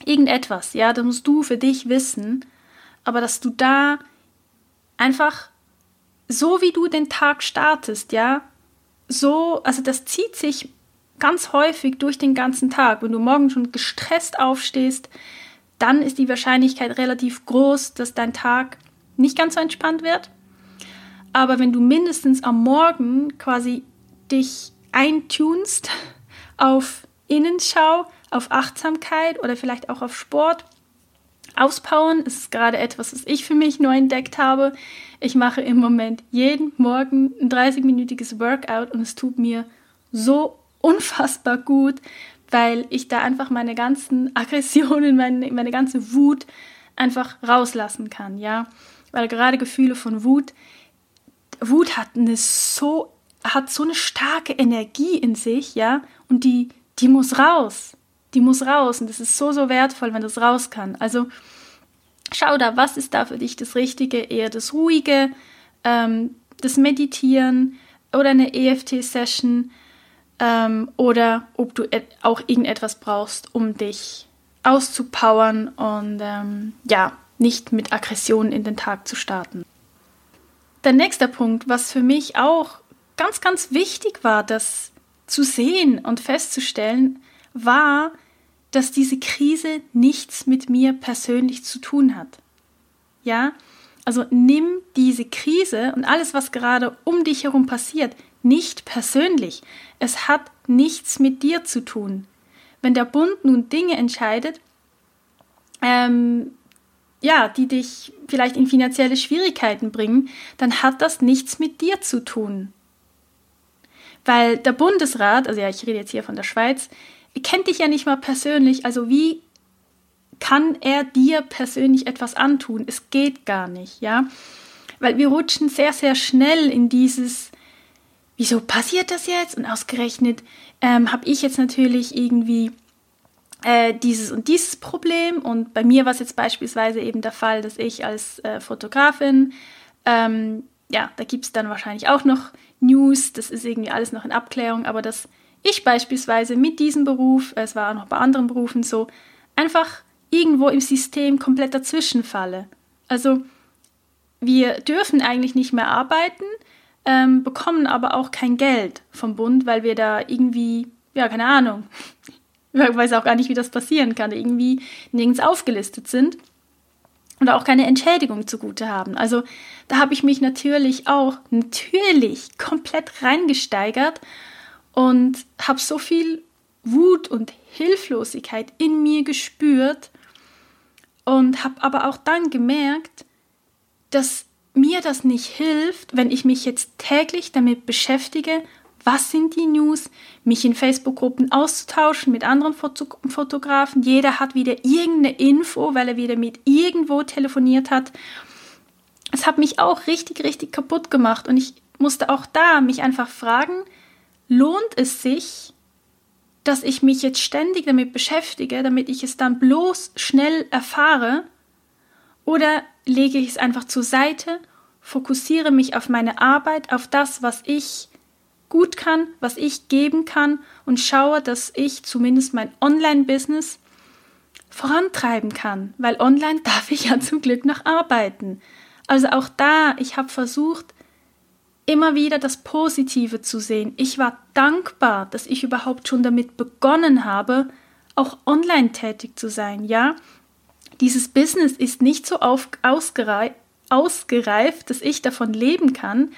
Irgendetwas, ja, das musst du für dich wissen, aber dass du da einfach so wie du den Tag startest, ja, so, also das zieht sich ganz häufig durch den ganzen Tag. Wenn du morgen schon gestresst aufstehst, dann ist die Wahrscheinlichkeit relativ groß, dass dein Tag nicht ganz so entspannt wird. Aber wenn du mindestens am Morgen quasi dich eintunst auf Innenschau, auf Achtsamkeit oder vielleicht auch auf Sport, Auspowern ist gerade etwas, was ich für mich neu entdeckt habe. Ich mache im Moment jeden Morgen ein 30-minütiges Workout und es tut mir so unfassbar gut, weil ich da einfach meine ganzen Aggressionen, meine, meine ganze Wut einfach rauslassen kann, ja. Weil gerade Gefühle von Wut, Wut hat eine so, hat so eine starke Energie in sich, ja, und die, die muss raus. Die muss raus und das ist so, so wertvoll, wenn das raus kann. Also schau da, was ist da für dich das Richtige? Eher das Ruhige, ähm, das Meditieren oder eine EFT-Session ähm, oder ob du auch irgendetwas brauchst, um dich auszupowern und ähm, ja, nicht mit Aggression in den Tag zu starten. Der nächste Punkt, was für mich auch ganz, ganz wichtig war, das zu sehen und festzustellen, war, dass diese Krise nichts mit mir persönlich zu tun hat. Ja, also nimm diese Krise und alles, was gerade um dich herum passiert, nicht persönlich. Es hat nichts mit dir zu tun. Wenn der Bund nun Dinge entscheidet, ähm, ja, die dich vielleicht in finanzielle Schwierigkeiten bringen, dann hat das nichts mit dir zu tun. Weil der Bundesrat, also ja, ich rede jetzt hier von der Schweiz, kennt dich ja nicht mal persönlich, also wie kann er dir persönlich etwas antun? Es geht gar nicht, ja? Weil wir rutschen sehr, sehr schnell in dieses, wieso passiert das jetzt? Und ausgerechnet ähm, habe ich jetzt natürlich irgendwie äh, dieses und dieses Problem. Und bei mir war es jetzt beispielsweise eben der Fall, dass ich als äh, Fotografin, ähm, ja, da gibt es dann wahrscheinlich auch noch News, das ist irgendwie alles noch in Abklärung, aber dass ich beispielsweise mit diesem Beruf, es war auch noch bei anderen Berufen so, einfach irgendwo im System komplett dazwischen falle. Also wir dürfen eigentlich nicht mehr arbeiten, ähm, bekommen aber auch kein Geld vom Bund, weil wir da irgendwie, ja, keine Ahnung, ich weiß auch gar nicht, wie das passieren kann, irgendwie nirgends aufgelistet sind und auch keine Entschädigung zugute haben. Also da habe ich mich natürlich auch, natürlich komplett reingesteigert und habe so viel Wut und Hilflosigkeit in mir gespürt und habe aber auch dann gemerkt, dass mir das nicht hilft, wenn ich mich jetzt täglich damit beschäftige, was sind die News, mich in Facebook-Gruppen auszutauschen mit anderen Foto Fotografen. Jeder hat wieder irgendeine Info, weil er wieder mit irgendwo telefoniert hat. Es hat mich auch richtig, richtig kaputt gemacht und ich musste auch da mich einfach fragen, lohnt es sich, dass ich mich jetzt ständig damit beschäftige, damit ich es dann bloß schnell erfahre? Oder lege ich es einfach zur Seite, fokussiere mich auf meine Arbeit, auf das, was ich gut kann, was ich geben kann und schaue, dass ich zumindest mein Online-Business vorantreiben kann, weil online darf ich ja zum Glück noch arbeiten. Also auch da, ich habe versucht, immer wieder das Positive zu sehen. Ich war dankbar, dass ich überhaupt schon damit begonnen habe, auch online tätig zu sein. Ja, dieses Business ist nicht so auf, ausgerei ausgereift, dass ich davon leben kann,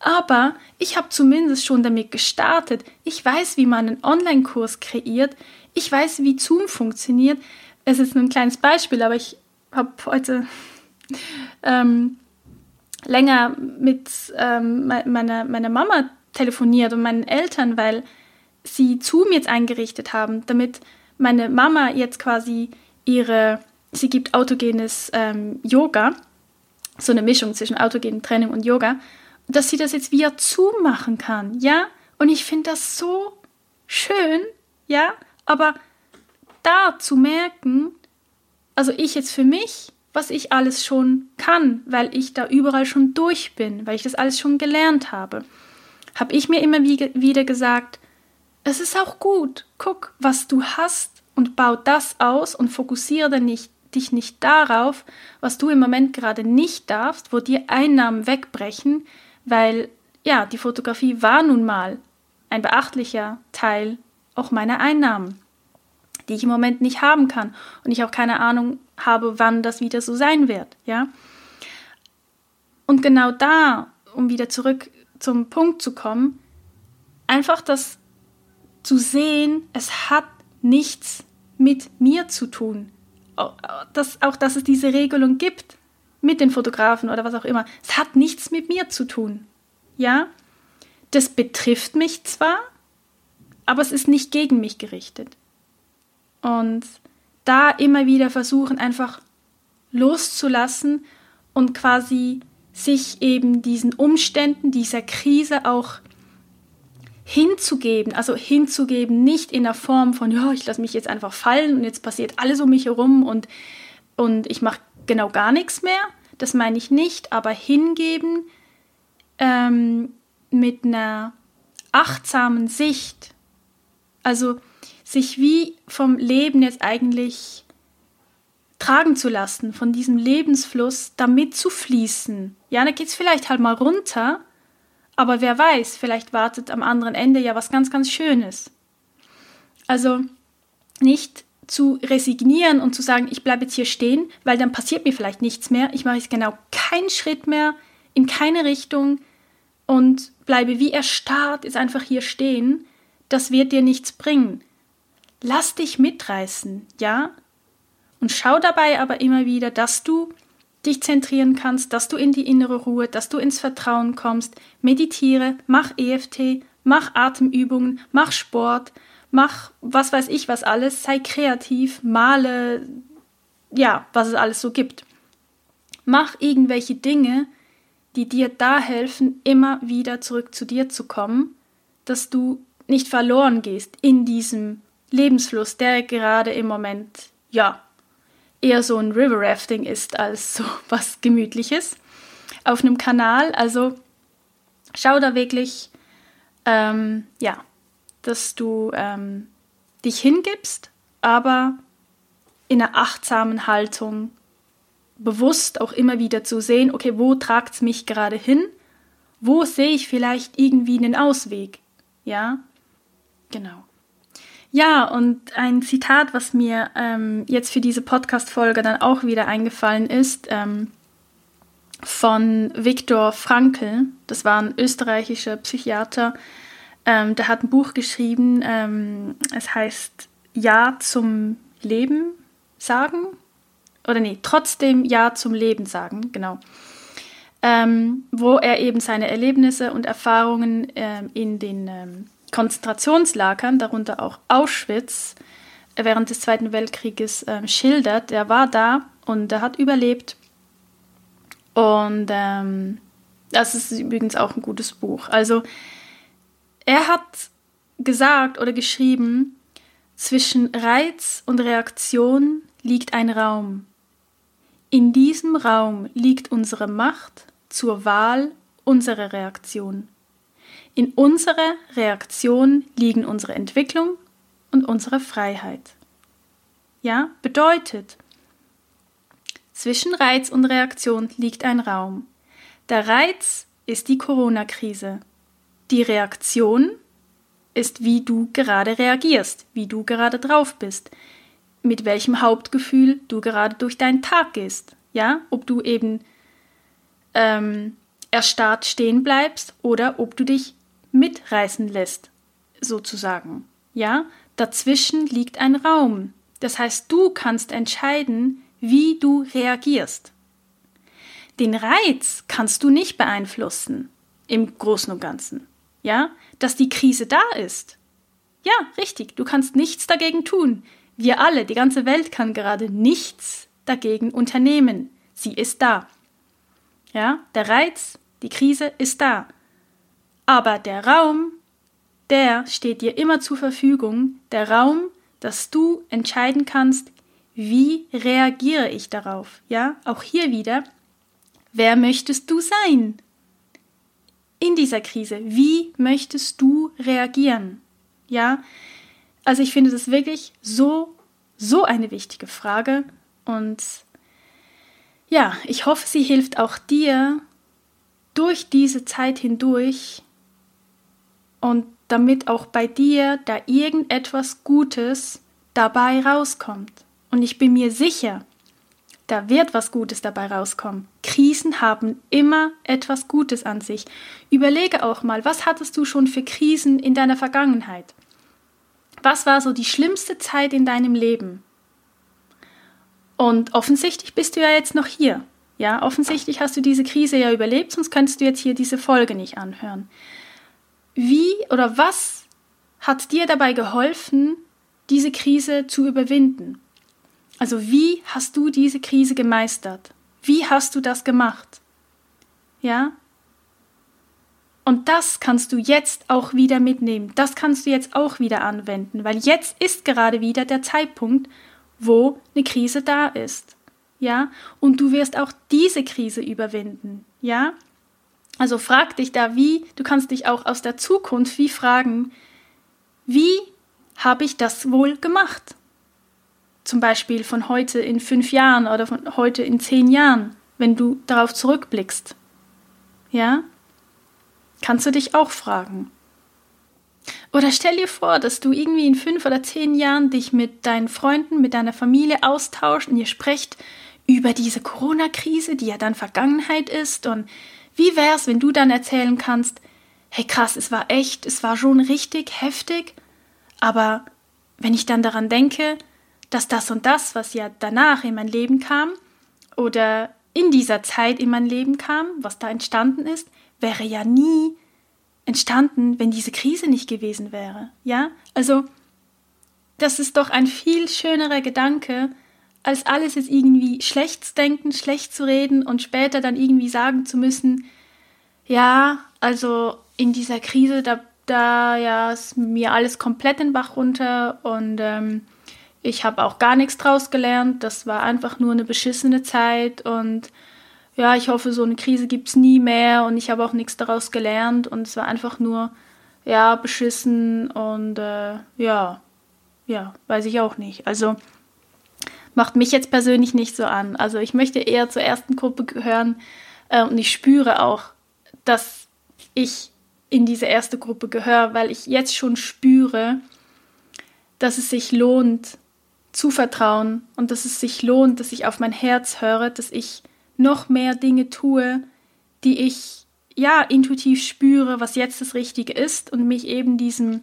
aber ich habe zumindest schon damit gestartet. Ich weiß, wie man einen Online-Kurs kreiert. Ich weiß, wie Zoom funktioniert. Es ist nur ein kleines Beispiel, aber ich habe heute ähm, länger mit ähm, meiner, meiner Mama telefoniert und meinen Eltern, weil sie Zoom jetzt eingerichtet haben, damit meine Mama jetzt quasi ihre, sie gibt autogenes ähm, Yoga, so eine Mischung zwischen autogenem Training und Yoga, dass sie das jetzt via Zoom machen kann, ja? Und ich finde das so schön, ja? Aber da zu merken, also ich jetzt für mich, was ich alles schon kann, weil ich da überall schon durch bin, weil ich das alles schon gelernt habe, habe ich mir immer wieder gesagt, es ist auch gut, guck, was du hast und bau das aus und fokussiere nicht, dich nicht darauf, was du im Moment gerade nicht darfst, wo dir Einnahmen wegbrechen, weil ja, die Fotografie war nun mal ein beachtlicher Teil auch meiner Einnahmen, die ich im Moment nicht haben kann und ich auch keine Ahnung habe, wann das wieder so sein wird, ja? Und genau da, um wieder zurück zum Punkt zu kommen, einfach das zu sehen, es hat nichts mit mir zu tun. Dass, auch, dass es diese Regelung gibt mit den Fotografen oder was auch immer. Es hat nichts mit mir zu tun. Ja, das betrifft mich zwar, aber es ist nicht gegen mich gerichtet. Und da immer wieder versuchen, einfach loszulassen und quasi sich eben diesen Umständen, dieser Krise auch hinzugeben, also hinzugeben, nicht in der Form von, ja, ich lasse mich jetzt einfach fallen und jetzt passiert alles um mich herum und, und ich mache genau gar nichts mehr, das meine ich nicht, aber hingeben ähm, mit einer achtsamen Sicht, also sich wie vom Leben jetzt eigentlich tragen zu lassen, von diesem Lebensfluss damit zu fließen. Ja, da geht es vielleicht halt mal runter, aber wer weiß, vielleicht wartet am anderen Ende ja was ganz, ganz Schönes. Also nicht zu resignieren und zu sagen, ich bleibe jetzt hier stehen, weil dann passiert mir vielleicht nichts mehr. Ich mache jetzt genau keinen Schritt mehr in keine Richtung und bleibe wie erstarrt, ist einfach hier stehen. Das wird dir nichts bringen. Lass dich mitreißen, ja? Und schau dabei aber immer wieder, dass du dich zentrieren kannst, dass du in die innere Ruhe, dass du ins Vertrauen kommst. Meditiere, mach EFT, mach Atemübungen, mach Sport, mach was weiß ich was alles, sei kreativ, male, ja, was es alles so gibt. Mach irgendwelche Dinge, die dir da helfen, immer wieder zurück zu dir zu kommen, dass du nicht verloren gehst in diesem Lebensfluss, der gerade im Moment, ja, eher so ein River Rafting ist als so was Gemütliches auf einem Kanal. Also schau da wirklich, ähm, ja, dass du ähm, dich hingibst, aber in einer achtsamen Haltung bewusst auch immer wieder zu sehen, okay, wo tragt es mich gerade hin? Wo sehe ich vielleicht irgendwie einen Ausweg? Ja, genau. Ja, und ein Zitat, was mir ähm, jetzt für diese Podcast-Folge dann auch wieder eingefallen ist, ähm, von Viktor Frankl. Das war ein österreichischer Psychiater. Ähm, der hat ein Buch geschrieben, ähm, es heißt Ja zum Leben sagen. Oder nee, trotzdem Ja zum Leben sagen, genau. Ähm, wo er eben seine Erlebnisse und Erfahrungen ähm, in den Konzentrationslagern, darunter auch Auschwitz, während des Zweiten Weltkrieges äh, schildert. Er war da und er hat überlebt. Und ähm, das ist übrigens auch ein gutes Buch. Also er hat gesagt oder geschrieben, zwischen Reiz und Reaktion liegt ein Raum. In diesem Raum liegt unsere Macht zur Wahl unserer Reaktion. In unserer Reaktion liegen unsere Entwicklung und unsere Freiheit. Ja, bedeutet, zwischen Reiz und Reaktion liegt ein Raum. Der Reiz ist die Corona-Krise. Die Reaktion ist, wie du gerade reagierst, wie du gerade drauf bist, mit welchem Hauptgefühl du gerade durch deinen Tag gehst. Ja, ob du eben ähm, erstarrt stehen bleibst oder ob du dich mitreißen lässt, sozusagen. Ja, dazwischen liegt ein Raum. Das heißt, du kannst entscheiden, wie du reagierst. Den Reiz kannst du nicht beeinflussen, im Großen und Ganzen. Ja, dass die Krise da ist. Ja, richtig, du kannst nichts dagegen tun. Wir alle, die ganze Welt kann gerade nichts dagegen unternehmen. Sie ist da. Ja, der Reiz, die Krise ist da. Aber der Raum, der steht dir immer zur Verfügung, der Raum, dass du entscheiden kannst, wie reagiere ich darauf? Ja, auch hier wieder, wer möchtest du sein? In dieser Krise, wie möchtest du reagieren? Ja, also ich finde das wirklich so, so eine wichtige Frage und ja, ich hoffe, sie hilft auch dir durch diese Zeit hindurch und damit auch bei dir da irgendetwas Gutes dabei rauskommt. Und ich bin mir sicher, da wird was Gutes dabei rauskommen. Krisen haben immer etwas Gutes an sich. Überlege auch mal, was hattest du schon für Krisen in deiner Vergangenheit? Was war so die schlimmste Zeit in deinem Leben? Und offensichtlich bist du ja jetzt noch hier. Ja, offensichtlich hast du diese Krise ja überlebt, sonst könntest du jetzt hier diese Folge nicht anhören. Wie oder was hat dir dabei geholfen, diese Krise zu überwinden? Also wie hast du diese Krise gemeistert? Wie hast du das gemacht? Ja? Und das kannst du jetzt auch wieder mitnehmen. Das kannst du jetzt auch wieder anwenden, weil jetzt ist gerade wieder der Zeitpunkt, wo eine Krise da ist. Ja, und du wirst auch diese Krise überwinden. Ja, also frag dich da, wie, du kannst dich auch aus der Zukunft wie fragen, wie habe ich das wohl gemacht? Zum Beispiel von heute in fünf Jahren oder von heute in zehn Jahren, wenn du darauf zurückblickst. Ja? Kannst du dich auch fragen. Oder stell dir vor, dass du irgendwie in fünf oder zehn Jahren dich mit deinen Freunden, mit deiner Familie austauscht und ihr sprecht über diese Corona-Krise, die ja dann Vergangenheit ist. Und wie wär's, wenn du dann erzählen kannst, hey krass, es war echt, es war schon richtig heftig, aber wenn ich dann daran denke, dass das und das, was ja danach in mein Leben kam oder in dieser Zeit in mein Leben kam, was da entstanden ist, wäre ja nie entstanden, wenn diese Krise nicht gewesen wäre. Ja, also das ist doch ein viel schönerer Gedanke, als alles jetzt irgendwie schlecht zu denken, schlecht zu reden und später dann irgendwie sagen zu müssen, ja, also in dieser Krise, da, da ja, ist mir alles komplett den Bach runter und ähm, ich habe auch gar nichts draus gelernt. Das war einfach nur eine beschissene Zeit und ja, ich hoffe, so eine Krise gibt es nie mehr und ich habe auch nichts daraus gelernt und es war einfach nur, ja, beschissen und äh, ja, ja, weiß ich auch nicht. Also macht mich jetzt persönlich nicht so an. Also ich möchte eher zur ersten Gruppe gehören äh, und ich spüre auch, dass ich in diese erste Gruppe gehöre, weil ich jetzt schon spüre, dass es sich lohnt, zu vertrauen und dass es sich lohnt, dass ich auf mein Herz höre, dass ich noch mehr Dinge tue, die ich ja intuitiv spüre, was jetzt das Richtige ist und mich eben diesem,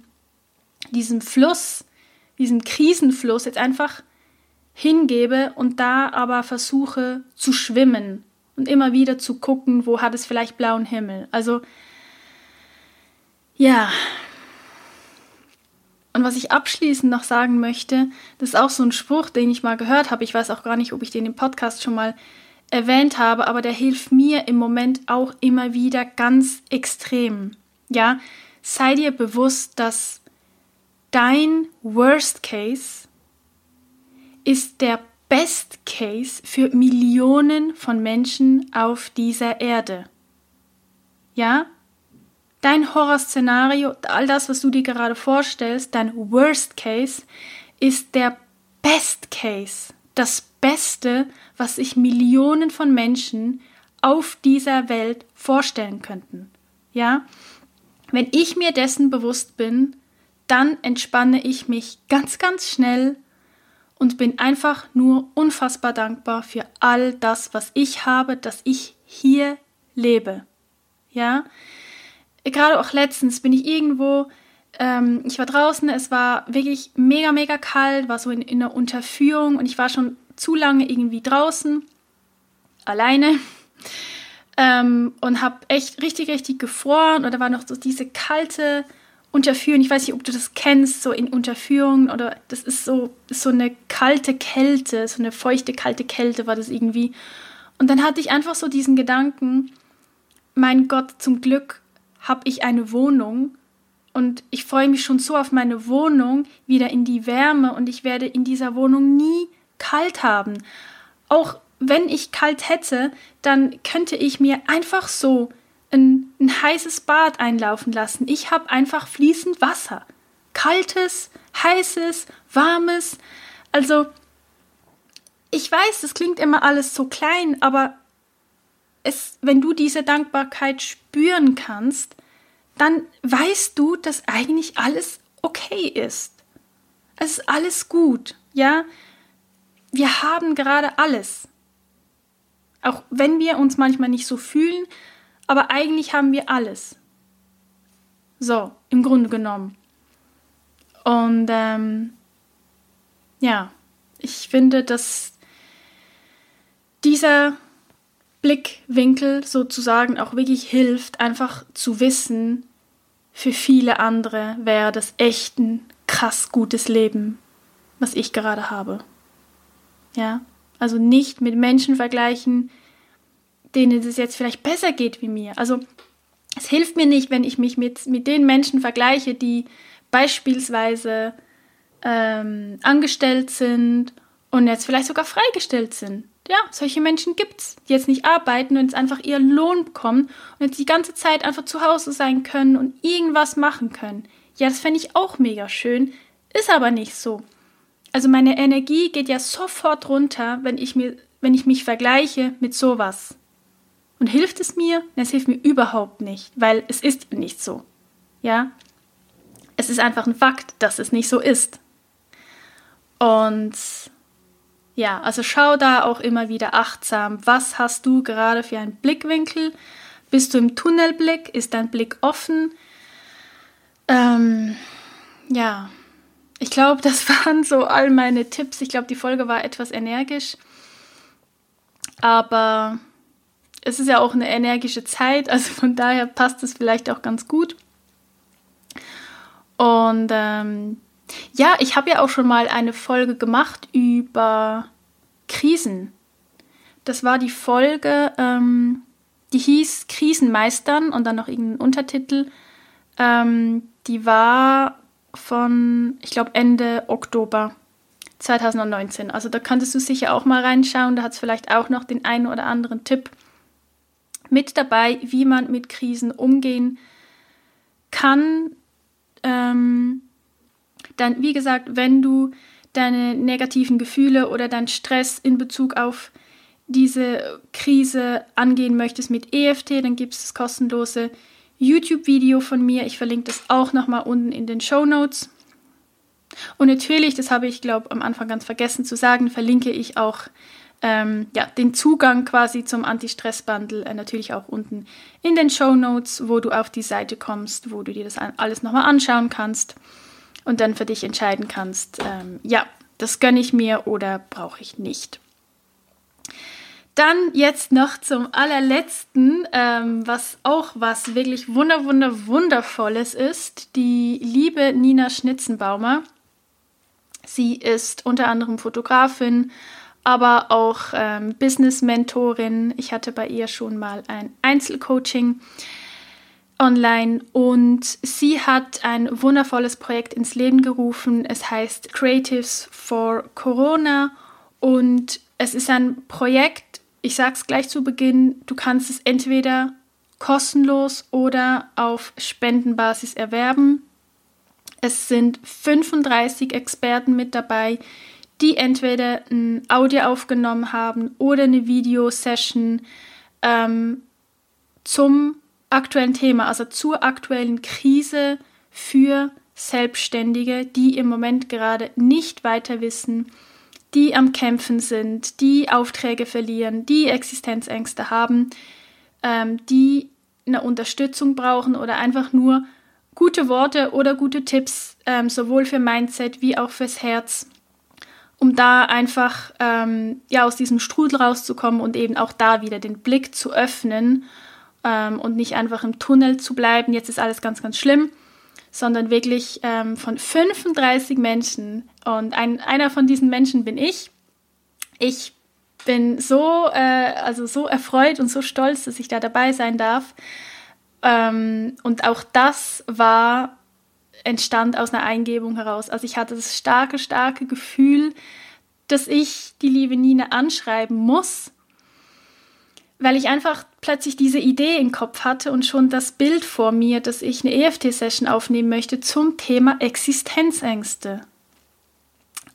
diesem Fluss, diesem Krisenfluss jetzt einfach hingebe und da aber versuche zu schwimmen und immer wieder zu gucken, wo hat es vielleicht blauen Himmel. Also ja. Und was ich abschließend noch sagen möchte, das ist auch so ein Spruch, den ich mal gehört habe. Ich weiß auch gar nicht, ob ich den im Podcast schon mal erwähnt habe, aber der hilft mir im Moment auch immer wieder ganz extrem. Ja, sei dir bewusst, dass dein Worst Case ist der Best Case für Millionen von Menschen auf dieser Erde. Ja? Dein Horrorszenario, all das, was du dir gerade vorstellst, dein Worst Case, ist der Best Case, das Beste, was sich Millionen von Menschen auf dieser Welt vorstellen könnten. Ja? Wenn ich mir dessen bewusst bin, dann entspanne ich mich ganz, ganz schnell und bin einfach nur unfassbar dankbar für all das, was ich habe, dass ich hier lebe. Ja? Gerade auch letztens bin ich irgendwo, ähm, ich war draußen, es war wirklich mega, mega kalt, war so in, in einer Unterführung und ich war schon zu lange irgendwie draußen, alleine. Ähm, und habe echt richtig, richtig gefroren. Oder war noch so diese kalte Unterführung. Ich weiß nicht, ob du das kennst, so in Unterführung. Oder das ist so, so eine kalte Kälte, so eine feuchte, kalte Kälte war das irgendwie. Und dann hatte ich einfach so diesen Gedanken, mein Gott, zum Glück habe ich eine Wohnung und ich freue mich schon so auf meine Wohnung, wieder in die Wärme und ich werde in dieser Wohnung nie kalt haben. Auch wenn ich kalt hätte, dann könnte ich mir einfach so ein, ein heißes Bad einlaufen lassen. Ich habe einfach fließend Wasser. Kaltes, heißes, warmes. Also, ich weiß, das klingt immer alles so klein, aber es, wenn du diese Dankbarkeit spüren kannst, dann weißt du, dass eigentlich alles okay ist. Es ist alles gut, ja? Wir haben gerade alles. Auch wenn wir uns manchmal nicht so fühlen, aber eigentlich haben wir alles. So, im Grunde genommen. Und ähm, ja, ich finde, dass dieser Blickwinkel sozusagen auch wirklich hilft, einfach zu wissen, für viele andere wäre das echt ein krass gutes Leben, was ich gerade habe. Ja, also nicht mit Menschen vergleichen, denen es jetzt vielleicht besser geht wie mir. Also es hilft mir nicht, wenn ich mich mit, mit den Menschen vergleiche, die beispielsweise ähm, angestellt sind und jetzt vielleicht sogar freigestellt sind. Ja, solche Menschen gibt es, die jetzt nicht arbeiten und jetzt einfach ihren Lohn bekommen und jetzt die ganze Zeit einfach zu Hause sein können und irgendwas machen können. Ja, das fände ich auch mega schön, ist aber nicht so. Also meine Energie geht ja sofort runter, wenn ich, mir, wenn ich mich vergleiche mit sowas. Und hilft es mir? Es hilft mir überhaupt nicht, weil es ist nicht so. Ja? Es ist einfach ein Fakt, dass es nicht so ist. Und ja, also schau da auch immer wieder achtsam, was hast du gerade für einen Blickwinkel? Bist du im Tunnelblick? Ist dein Blick offen? Ähm, ja, ich glaube, das waren so all meine Tipps. Ich glaube, die Folge war etwas energisch. Aber es ist ja auch eine energische Zeit, also von daher passt es vielleicht auch ganz gut. Und ähm, ja, ich habe ja auch schon mal eine Folge gemacht über Krisen. Das war die Folge, ähm, die hieß Krisen meistern und dann noch irgendein Untertitel. Ähm, die war von, ich glaube, Ende Oktober 2019. Also da könntest du sicher auch mal reinschauen. Da hat es vielleicht auch noch den einen oder anderen Tipp mit dabei, wie man mit Krisen umgehen kann. Ähm, dann, wie gesagt, wenn du deine negativen Gefühle oder deinen Stress in Bezug auf diese Krise angehen möchtest mit EFT, dann gibt es das kostenlose YouTube-Video von mir. Ich verlinke das auch nochmal unten in den Show Notes. Und natürlich, das habe ich, glaube am Anfang ganz vergessen zu sagen, verlinke ich auch ähm, ja, den Zugang quasi zum Anti-Stress-Bundle äh, natürlich auch unten in den Show Notes, wo du auf die Seite kommst, wo du dir das alles nochmal anschauen kannst und dann für dich entscheiden kannst, ähm, ja, das gönne ich mir oder brauche ich nicht. Dann jetzt noch zum allerletzten, ähm, was auch was wirklich wunder, wunder, wundervolles ist, die liebe Nina Schnitzenbaumer. Sie ist unter anderem Fotografin, aber auch ähm, Business-Mentorin. Ich hatte bei ihr schon mal ein Einzelcoaching online und sie hat ein wundervolles Projekt ins Leben gerufen. Es heißt Creatives for Corona und es ist ein Projekt, ich sage es gleich zu Beginn, du kannst es entweder kostenlos oder auf Spendenbasis erwerben. Es sind 35 Experten mit dabei, die entweder ein Audio aufgenommen haben oder eine Videosession ähm, zum aktuellen Thema, also zur aktuellen Krise für Selbstständige, die im Moment gerade nicht weiter wissen, die am Kämpfen sind, die Aufträge verlieren, die Existenzängste haben, ähm, die eine Unterstützung brauchen oder einfach nur gute Worte oder gute Tipps, ähm, sowohl für Mindset wie auch fürs Herz, um da einfach ähm, ja, aus diesem Strudel rauszukommen und eben auch da wieder den Blick zu öffnen ähm, und nicht einfach im Tunnel zu bleiben, jetzt ist alles ganz, ganz schlimm, sondern wirklich ähm, von 35 Menschen und ein, einer von diesen Menschen bin ich. Ich bin so, äh, also so erfreut und so stolz, dass ich da dabei sein darf. Ähm, und auch das war entstand aus einer Eingebung heraus. Also ich hatte das starke, starke Gefühl, dass ich die liebe Nina anschreiben muss, weil ich einfach plötzlich diese Idee im Kopf hatte und schon das Bild vor mir, dass ich eine EFT-Session aufnehmen möchte zum Thema Existenzängste.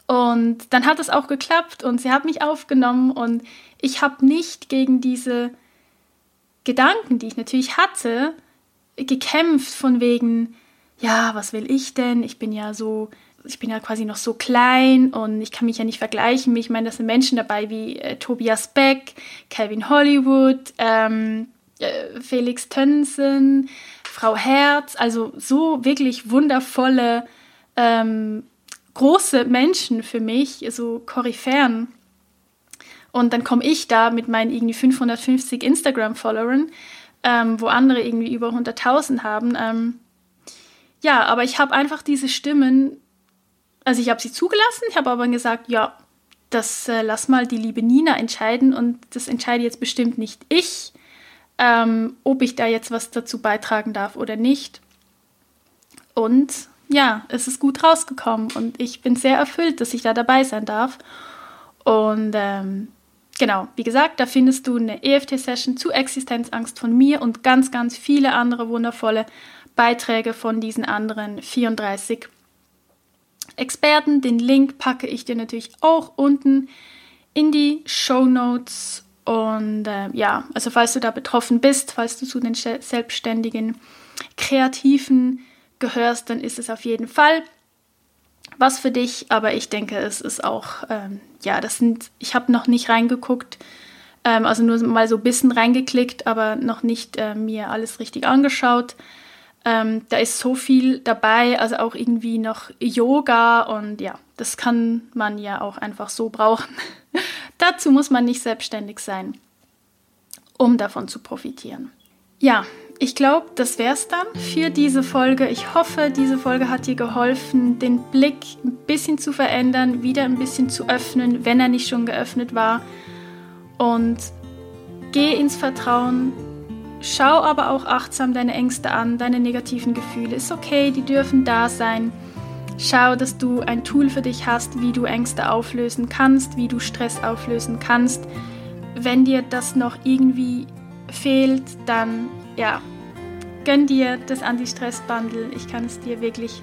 Und dann hat es auch geklappt und sie hat mich aufgenommen und ich habe nicht gegen diese Gedanken, die ich natürlich hatte, gekämpft von wegen, ja, was will ich denn? Ich bin ja so, ich bin ja quasi noch so klein und ich kann mich ja nicht vergleichen. Ich meine, da sind Menschen dabei wie äh, Tobias Beck, Calvin Hollywood, ähm, äh, Felix Tönsen, Frau Herz, also so wirklich wundervolle, ähm, große Menschen für mich, so Koryphäen. Und dann komme ich da mit meinen irgendwie 550 Instagram-Followern, ähm, wo andere irgendwie über 100.000 haben. Ja, aber ich habe einfach diese Stimmen, also ich habe sie zugelassen, ich habe aber gesagt, ja, das äh, lass mal die liebe Nina entscheiden und das entscheide jetzt bestimmt nicht ich, ähm, ob ich da jetzt was dazu beitragen darf oder nicht. Und ja, es ist gut rausgekommen und ich bin sehr erfüllt, dass ich da dabei sein darf. Und ähm, genau, wie gesagt, da findest du eine EFT-Session zu Existenzangst von mir und ganz, ganz viele andere wundervolle Beiträge von diesen anderen 34 Experten. Den Link packe ich dir natürlich auch unten in die Show Notes. Und äh, ja, also falls du da betroffen bist, falls du zu den selbstständigen Kreativen gehörst, dann ist es auf jeden Fall was für dich. Aber ich denke, es ist auch, ähm, ja, das sind, ich habe noch nicht reingeguckt, ähm, also nur mal so ein bisschen reingeklickt, aber noch nicht äh, mir alles richtig angeschaut. Ähm, da ist so viel dabei, also auch irgendwie noch Yoga und ja, das kann man ja auch einfach so brauchen. Dazu muss man nicht selbstständig sein, um davon zu profitieren. Ja, ich glaube, das wäre es dann für diese Folge. Ich hoffe, diese Folge hat dir geholfen, den Blick ein bisschen zu verändern, wieder ein bisschen zu öffnen, wenn er nicht schon geöffnet war. Und geh ins Vertrauen, Schau aber auch achtsam deine Ängste an, deine negativen Gefühle. Ist okay, die dürfen da sein. Schau, dass du ein Tool für dich hast, wie du Ängste auflösen kannst, wie du Stress auflösen kannst. Wenn dir das noch irgendwie fehlt, dann ja, gönn dir das Anti-Stress-Bundle. Ich kann es dir wirklich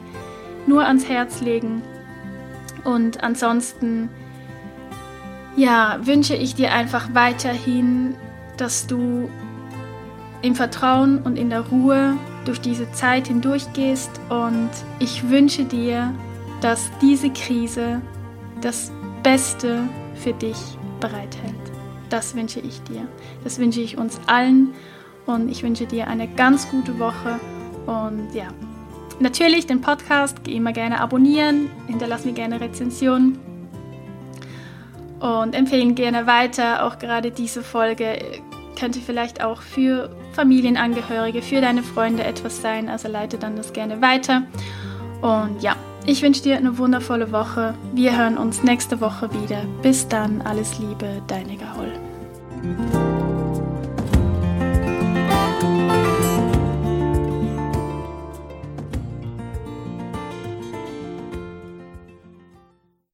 nur ans Herz legen. Und ansonsten, ja, wünsche ich dir einfach weiterhin, dass du im Vertrauen und in der Ruhe durch diese Zeit hindurchgehst und ich wünsche dir, dass diese Krise das Beste für dich bereithält. Das wünsche ich dir. Das wünsche ich uns allen und ich wünsche dir eine ganz gute Woche und ja, natürlich den Podcast immer gerne abonnieren, hinterlass mir gerne Rezensionen und empfehlen gerne weiter. Auch gerade diese Folge könnte vielleicht auch für Familienangehörige, für deine Freunde etwas sein. Also leite dann das gerne weiter. Und ja, ich wünsche dir eine wundervolle Woche. Wir hören uns nächste Woche wieder. Bis dann, alles Liebe, deine Gahol.